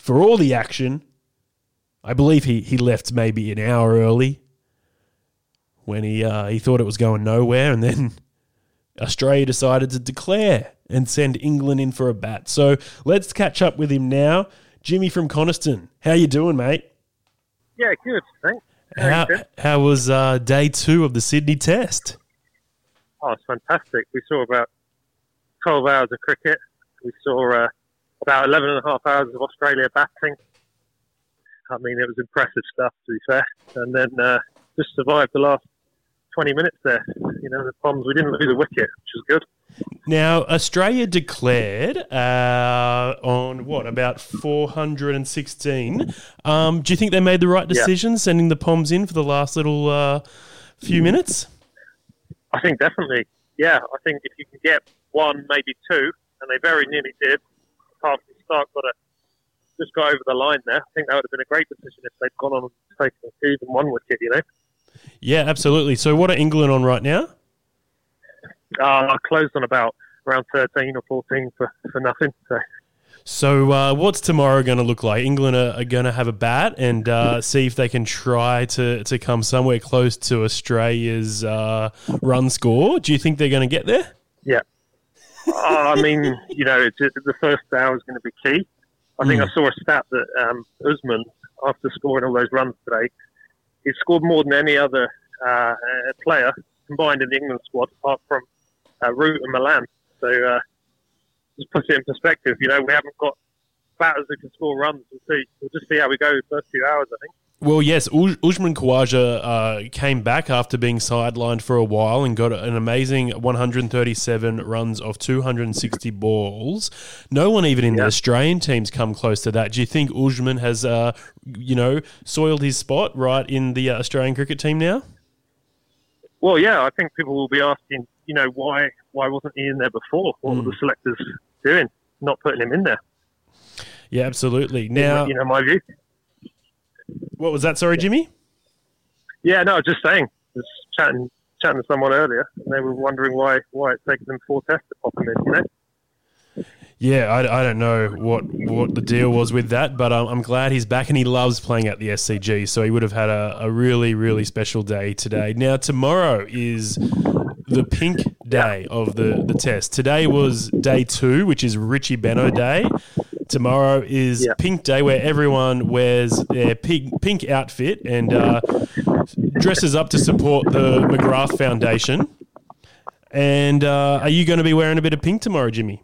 for all the action. I believe he, he left maybe an hour early when he uh, he thought it was going nowhere, and then <laughs> Australia decided to declare and send England in for a bat. So let's catch up with him now. Jimmy from Coniston, how you doing, mate? Yeah, good. Thanks. How, how was uh, day two of the Sydney Test? Oh, it's fantastic. We saw about 12 hours of cricket. We saw uh, about 11 and a half hours of Australia batting. I mean, it was impressive stuff, to be fair. And then uh, just survived the last 20 minutes there. You know, the Poms, we didn't lose a wicket, which was good. Now, Australia declared uh, on what, about 416. Um, do you think they made the right Yeah. decision sending the Poms in for the last little uh, few minutes? I think definitely. Yeah, I think if you can get one, maybe two, and they very nearly did. Parson Starc got a just got over the line there. I think that would have been a great decision if they'd gone on and taken even one wicket. You know, Yeah, absolutely. So, what are England on right now? uh, I closed on about around thirteen or fourteen for, for nothing. So So, uh, what's tomorrow going to look like? England are, are going to have a bat and uh, see if they can try to, to come somewhere close to Australia's uh, run score. Do you think they're going to get there? yeah, I mean, you know, it's, the first hour is going to be key. I think Mm. I saw a stat that um, Usman, after scoring all those runs today, he scored more than any other uh, uh, player combined in the England squad, apart from uh, Root and Malan. So uh, just put it in perspective. You know, we haven't got batters who can score runs. We'll see. We'll just see how we go the first few hours. I think. Well, yes, Uj- Usman Khawaja uh, came back after being sidelined for a while and got an amazing 137 runs of 260 balls. No one even in the Australian teams come close to that. Do you think Usman has, uh, you know, soiled his spot right in the uh, Australian cricket team now? Well, yeah, I think people will be asking, you know, why why wasn't he in there before? What were the selectors doing, not putting him in there? Yeah, absolutely. Now, you know, my view. What was that? Sorry, Jimmy. Yeah, no, just saying. Just chatting chatting to someone earlier, and they were wondering why why it's taken them four tests to pop him in. You know. Yeah, I, I don't know what what the deal was with that, but um, I'm glad he's back and he loves playing at the SCG. So he would have had a, a really really special day today. Now tomorrow is the pink day of the the test. Today was day two, which is Richie Benaud Day. Tomorrow is Pink Day, where everyone wears their pink pink outfit and uh, dresses up to support the McGrath Foundation. And uh, are you going to be wearing a bit of pink tomorrow, Jimmy?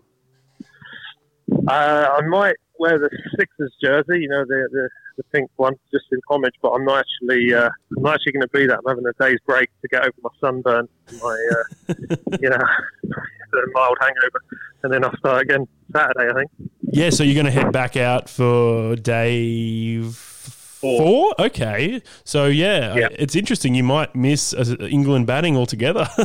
Uh, I might wear the Sixers jersey, you know, the the, the pink one, just in homage. But I'm not actually uh, I'm not actually going to be that. I'm having a day's break to get over my sunburn, my uh, <laughs> you know, <laughs> mild hangover, and then I'll start again Saturday. I think. Yeah, so you're going to head back out for day f- four. Okay, so yeah, Yeah. it's interesting. You might miss uh, England batting altogether. <laughs>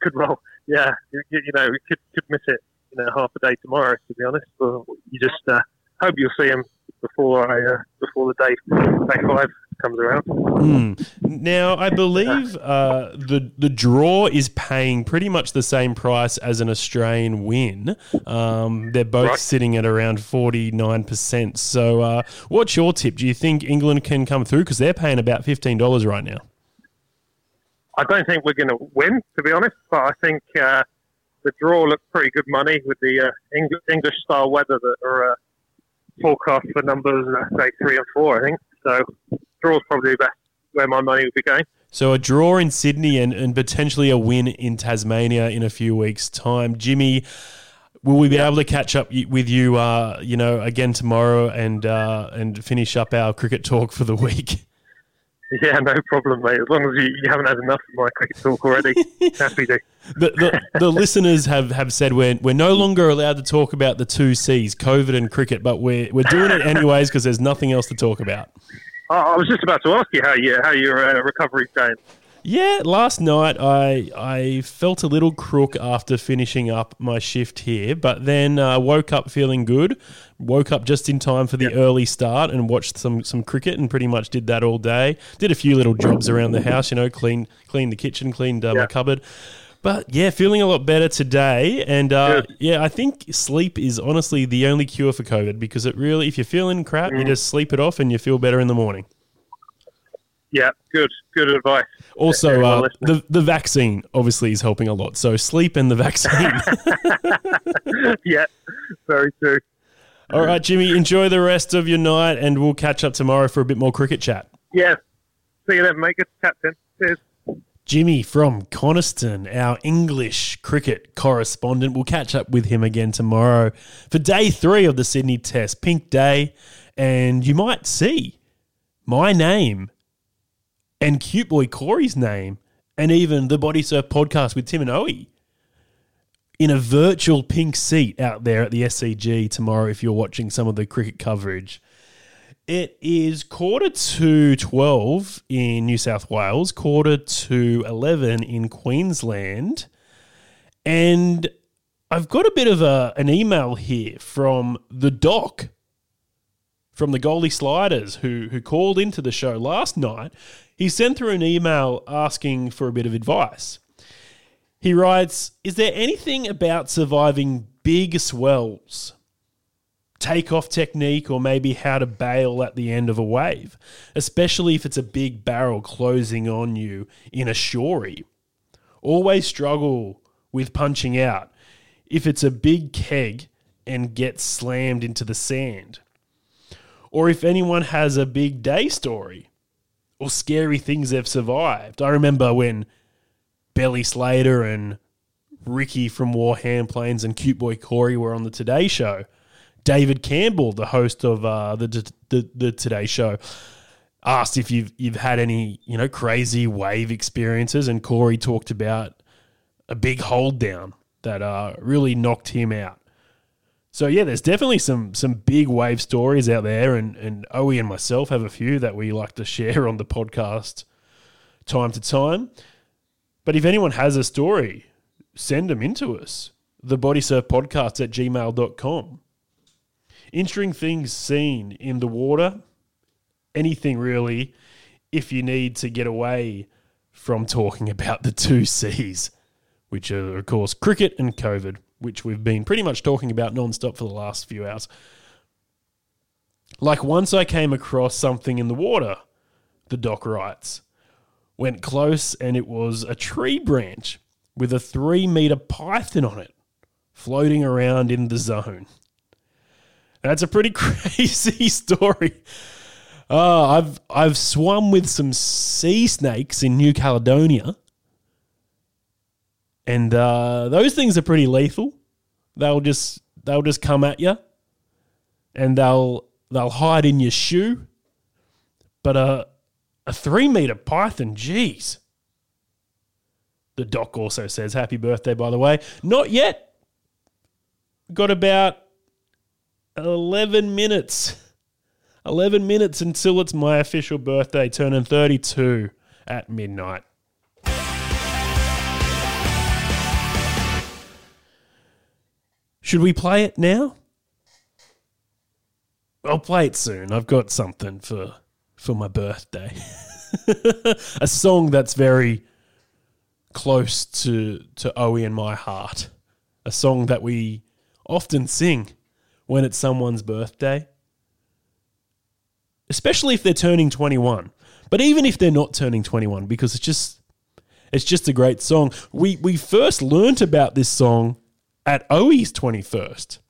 could roll. Yeah, you, you you know, we could could miss it, you know, half a day tomorrow. To be honest, but you just uh, hope you'll see him before I uh, before the day day five comes around. Hmm. Now, I believe uh, the the draw is paying pretty much the same price as an Australian win. Um, they're both Right. sitting at around forty nine percent. So, uh, what's your tip? Do you think England can come through because they're paying about fifteen dollars right now? I don't think we're going to win, to be honest, but I think uh, the draw looks pretty good money with the uh, Eng- English style weather that are uh, forecast for numbers uh, say three and four. I think so. Draw's probably the best where my money would be going. So a draw in Sydney and, and potentially a win in Tasmania in a few weeks' time. Jimmy, will we be able to catch up with you, uh, you know, again tomorrow and uh, and finish up our cricket talk for the week? <laughs> Yeah, no problem, mate. As long as you, you haven't had enough of my cricket talk already, <laughs> happy to. The, the, the <laughs> listeners have, have said we're, we're no longer allowed to talk about the two C's, COVID and cricket, but we're, we're doing it anyways because there's nothing else to talk about. I, was just about to ask you how you how your uh, recovery's going. Yeah, last night I I felt a little crook after finishing up my shift here, but then uh, woke up feeling good. Woke up just in time for the early start and watched some some cricket and pretty much did that all day. Did a few little jobs around the house, you know, clean cleaned the kitchen, cleaned uh, my cupboard. But yeah, feeling a lot better today, and uh, yeah, I think sleep is honestly the only cure for COVID because it really, if you're feeling crap, you Mm. just sleep it off and you feel better in the morning. Yeah, good, good advice. Also, uh, the the vaccine obviously is helping a lot. So sleep and the vaccine. <laughs> yeah, very true. All right, Jimmy, enjoy the rest of your night, and we'll catch up tomorrow for a bit more cricket chat. Yeah, see you then, mate. Good to chat, Tim. Cheers. Jimmy from Coniston, our English cricket correspondent. We'll catch up with him again tomorrow for day three of the Sydney Test, Pink Day, and you might see my name and Cute Boy Corey's name, and even the Body Surf podcast with Tim and Owie in a virtual pink seat out there at the SCG tomorrow if you're watching some of the cricket coverage. It is quarter to 12 in New South Wales, quarter to 11 in Queensland. And I've got a bit of a, an email here from the doc, from the Goldie Sliders, who, who called into the show last night. He sent through an email asking for a bit of advice. He writes Is there anything about surviving big swells? Takeoff technique, or maybe how to bail at the end of a wave, especially if it's a big barrel closing on you in a shory. Always struggle with punching out. If it's a big keg and get slammed into the sand. Or if anyone has a big day story or scary things they've survived. I remember when Belly Slater and Ricky from Warham Plains and Cute Boy Corey were on the Today Show. David Campbell, the host of uh, the, the the Today Show, asked if you've you've had any you know crazy wave experiences, and Corey talked about a big hold down that uh, really knocked him out. So yeah, there's definitely some some big wave stories out there, and and Owie and myself have a few that we like to <laughs> share on the podcast time to time. But if anyone has a story, send them into us. The bodysurfpodcast at gmail.com. Interesting things seen in the water, anything really, if you need to get away from talking about the two <laughs> C's, which are, of course, cricket and COVID, which we've been pretty much talking about nonstop for the last few hours. Like once I came across something in the water, the doc writes, went close and it was a tree branch with a three meter python on it floating around in the zone. That's a pretty <laughs> crazy story. Uh, I've I've swum with some sea snakes in New Caledonia, and uh, those things are pretty lethal. They'll just they'll just come at you, and they'll they'll hide in your shoe. But a a three meter python, jeez. The doc also says happy birthday, by the way. Not yet. Got about 11 minutes. 11 minutes until it's my official birthday, turning 32 at midnight. Should we play it now? I'll play it soon. I've got something for for my birthday. <laughs> a song that's very close to to Owie and my heart. A song that we often sing when it's someone's birthday. Especially if they're turning 21. But even if they're not turning 21 because it's just it's just a great song. We we first learnt about this song at Owie's 21st.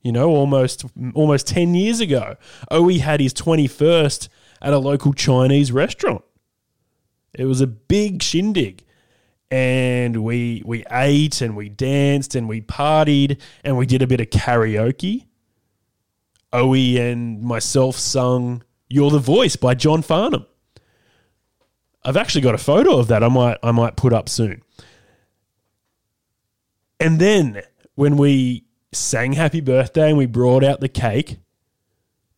You know, almost almost 10 years ago. Owie had his 21st at a local Chinese restaurant. It was a big shindig. And we we ate and we danced and we partied and we did a bit of karaoke. Owie and myself sung You're the Voice by John Farnham. I've actually got a photo of that I might I might put up soon. And then when we sang happy birthday and we brought out the cake,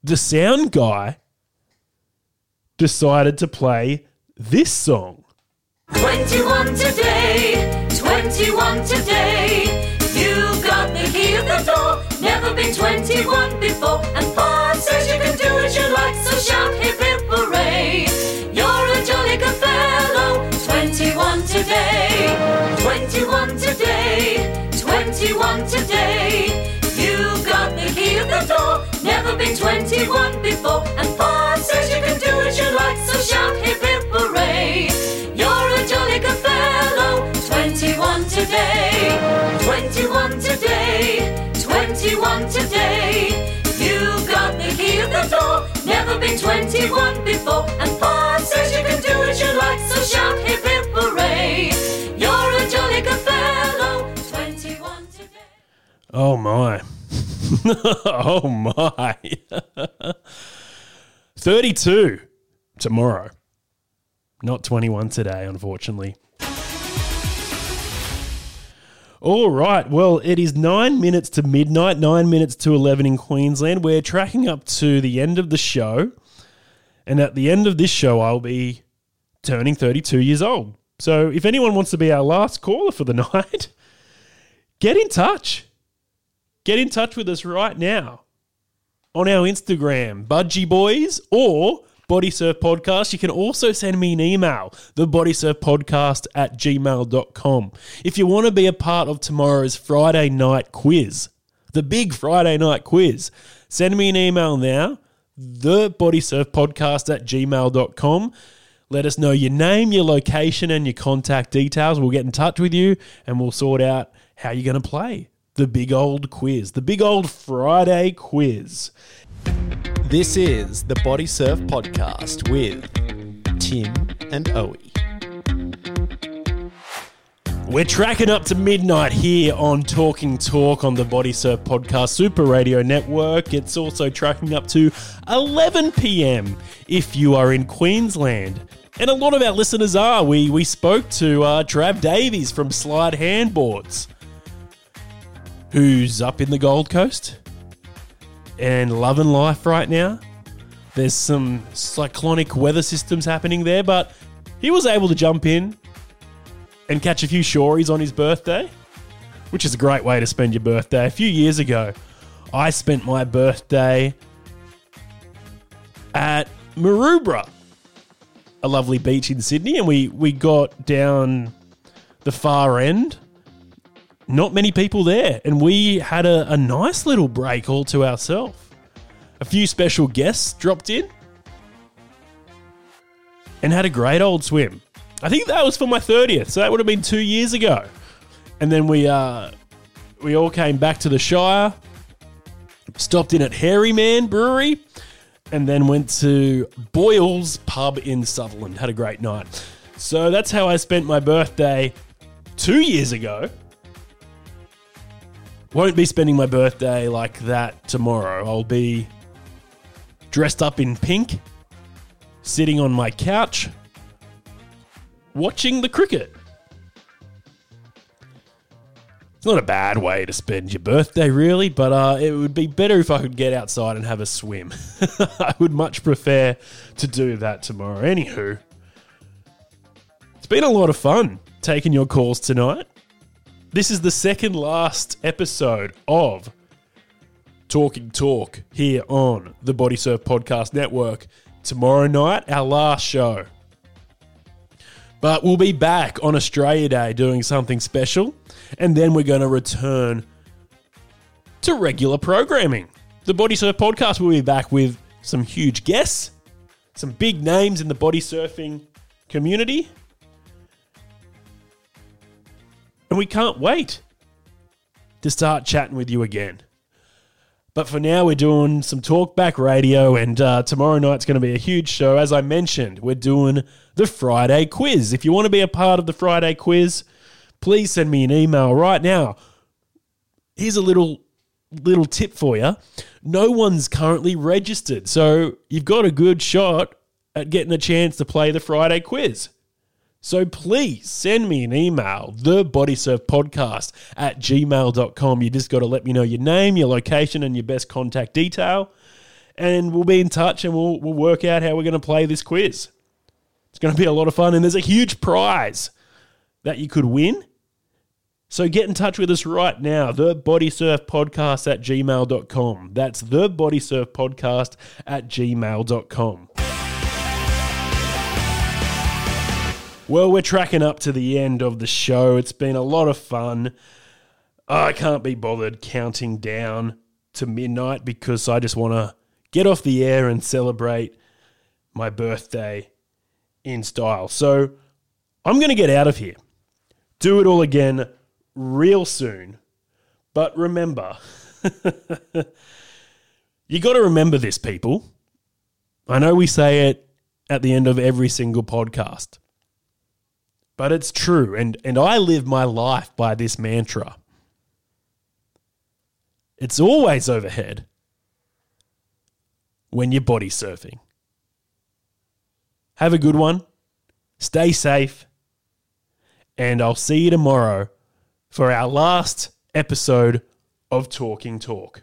the sound guy decided to play this song. 21 today, 21 today. You've got the key of the door, never been 21 before. And Bob says you can do as you like, so shout hip hip hooray. You're a jolly good fellow, 21 today, 21 today, 21 today. You've got the key of the door, never been 21 before. And Bob says you can do as you like, so shout hip hip hooray. Today, 21 today, 21 today. You've got the key of the door, never been 21 before. And Bob says you can do as you like, so shout hip hip hooray. You're a jolly good fellow, 21 today. Oh my. <laughs> oh my. <laughs> 32 tomorrow. Not 21 today, unfortunately. All right. Well, it is nine minutes to midnight, nine minutes to 11 in Queensland. We're tracking up to the end of the show. And at the end of this show, I'll be turning 32 years old. So if anyone wants to be our last caller for the <laughs> night, get in touch. Get in touch with us right now on our Instagram, Budgie Boys, or Body Surf Podcast. You can also send me an email, the Body Surf Podcast at gmail.com. If you want to be a part of tomorrow's Friday night quiz, the big Friday night quiz, send me an email now, the Body Surf Podcast at gmail.com. Let us know your name, your location, and your contact details. We'll get in touch with you and we'll sort out how you're going to play the big old quiz, the big old Friday quiz. This is the Body Surf Podcast with Tim and Owie. We're tracking up to midnight here on Talking Talk on the Body Surf Podcast Super Radio Network. It's also tracking up to 11 p.m. if you are in Queensland. And a lot of our listeners are. We, we spoke to uh, Trav Davies from Slide Handboards, who's up in the Gold Coast and loving life right now. There's some cyclonic weather systems happening there, but he was able to jump in and catch a few shories on his birthday, which is a great way to spend your birthday. A few years ago, I spent my birthday at Maroubra, a lovely beach in Sydney, and we, we got down the far end. Not many people there, and we had a, a nice little break all to ourselves. A few special guests dropped in and had a great old swim. I think that was for my 30th, so that would have been two years ago. And then we uh, we all came back to the Shire, stopped in at Hairy Man Brewery, and then went to Boyle's Pub in Sutherland. Had a great night. So that's how I spent my birthday two years ago. Won't be spending my birthday like that tomorrow. I'll be dressed up in pink, sitting on my couch, watching the cricket. It's not a bad way to spend your birthday, really, but uh, it would be better if I could get outside and have a swim. <laughs> I would much prefer to do that tomorrow. Anywho, it's been a lot of fun taking your calls tonight. This is the second last episode of Talking Talk here on the Body Surf Podcast Network. Tomorrow night, our last show. But we'll be back on Australia Day doing something special, and then we're going to return to regular programming. The Body Surf Podcast will be back with some huge guests, some big names in the body surfing community. And we can't wait to start chatting with you again. But for now, we're doing some talkback radio, and uh, tomorrow night's going to be a huge show. As I mentioned, we're doing the Friday quiz. If you want to be a part of the Friday quiz, please send me an email right now. Here's a little little tip for you. No one's currently registered, so you've got a good shot at getting a chance to play the Friday quiz. So please send me an email, thebodysurfpodcast at gmail.com. You just got to let me know your name, your location, and your best contact detail. And we'll be in touch and we'll, we'll work out how we're going to play this quiz. It's going to be a lot of fun, and there's a huge prize that you could win. So get in touch with us right now, thebodysurfpodcast at gmail.com. That's thebodysurfpodcast at gmail.com. Well, we're tracking up to the end of the show. It's been a lot of fun. I can't be bothered counting down to midnight because I just want to get off the air and celebrate my birthday in style. So I'm going to get out of here. Do it all again real soon. But remember, <laughs> you got to remember this, people. I know we say it at the end of every single podcast but it's true and and I live my life by this mantra. It's always overhead when you're body surfing. Have a good one. Stay safe. And I'll see you tomorrow for our last episode of Talking Talk.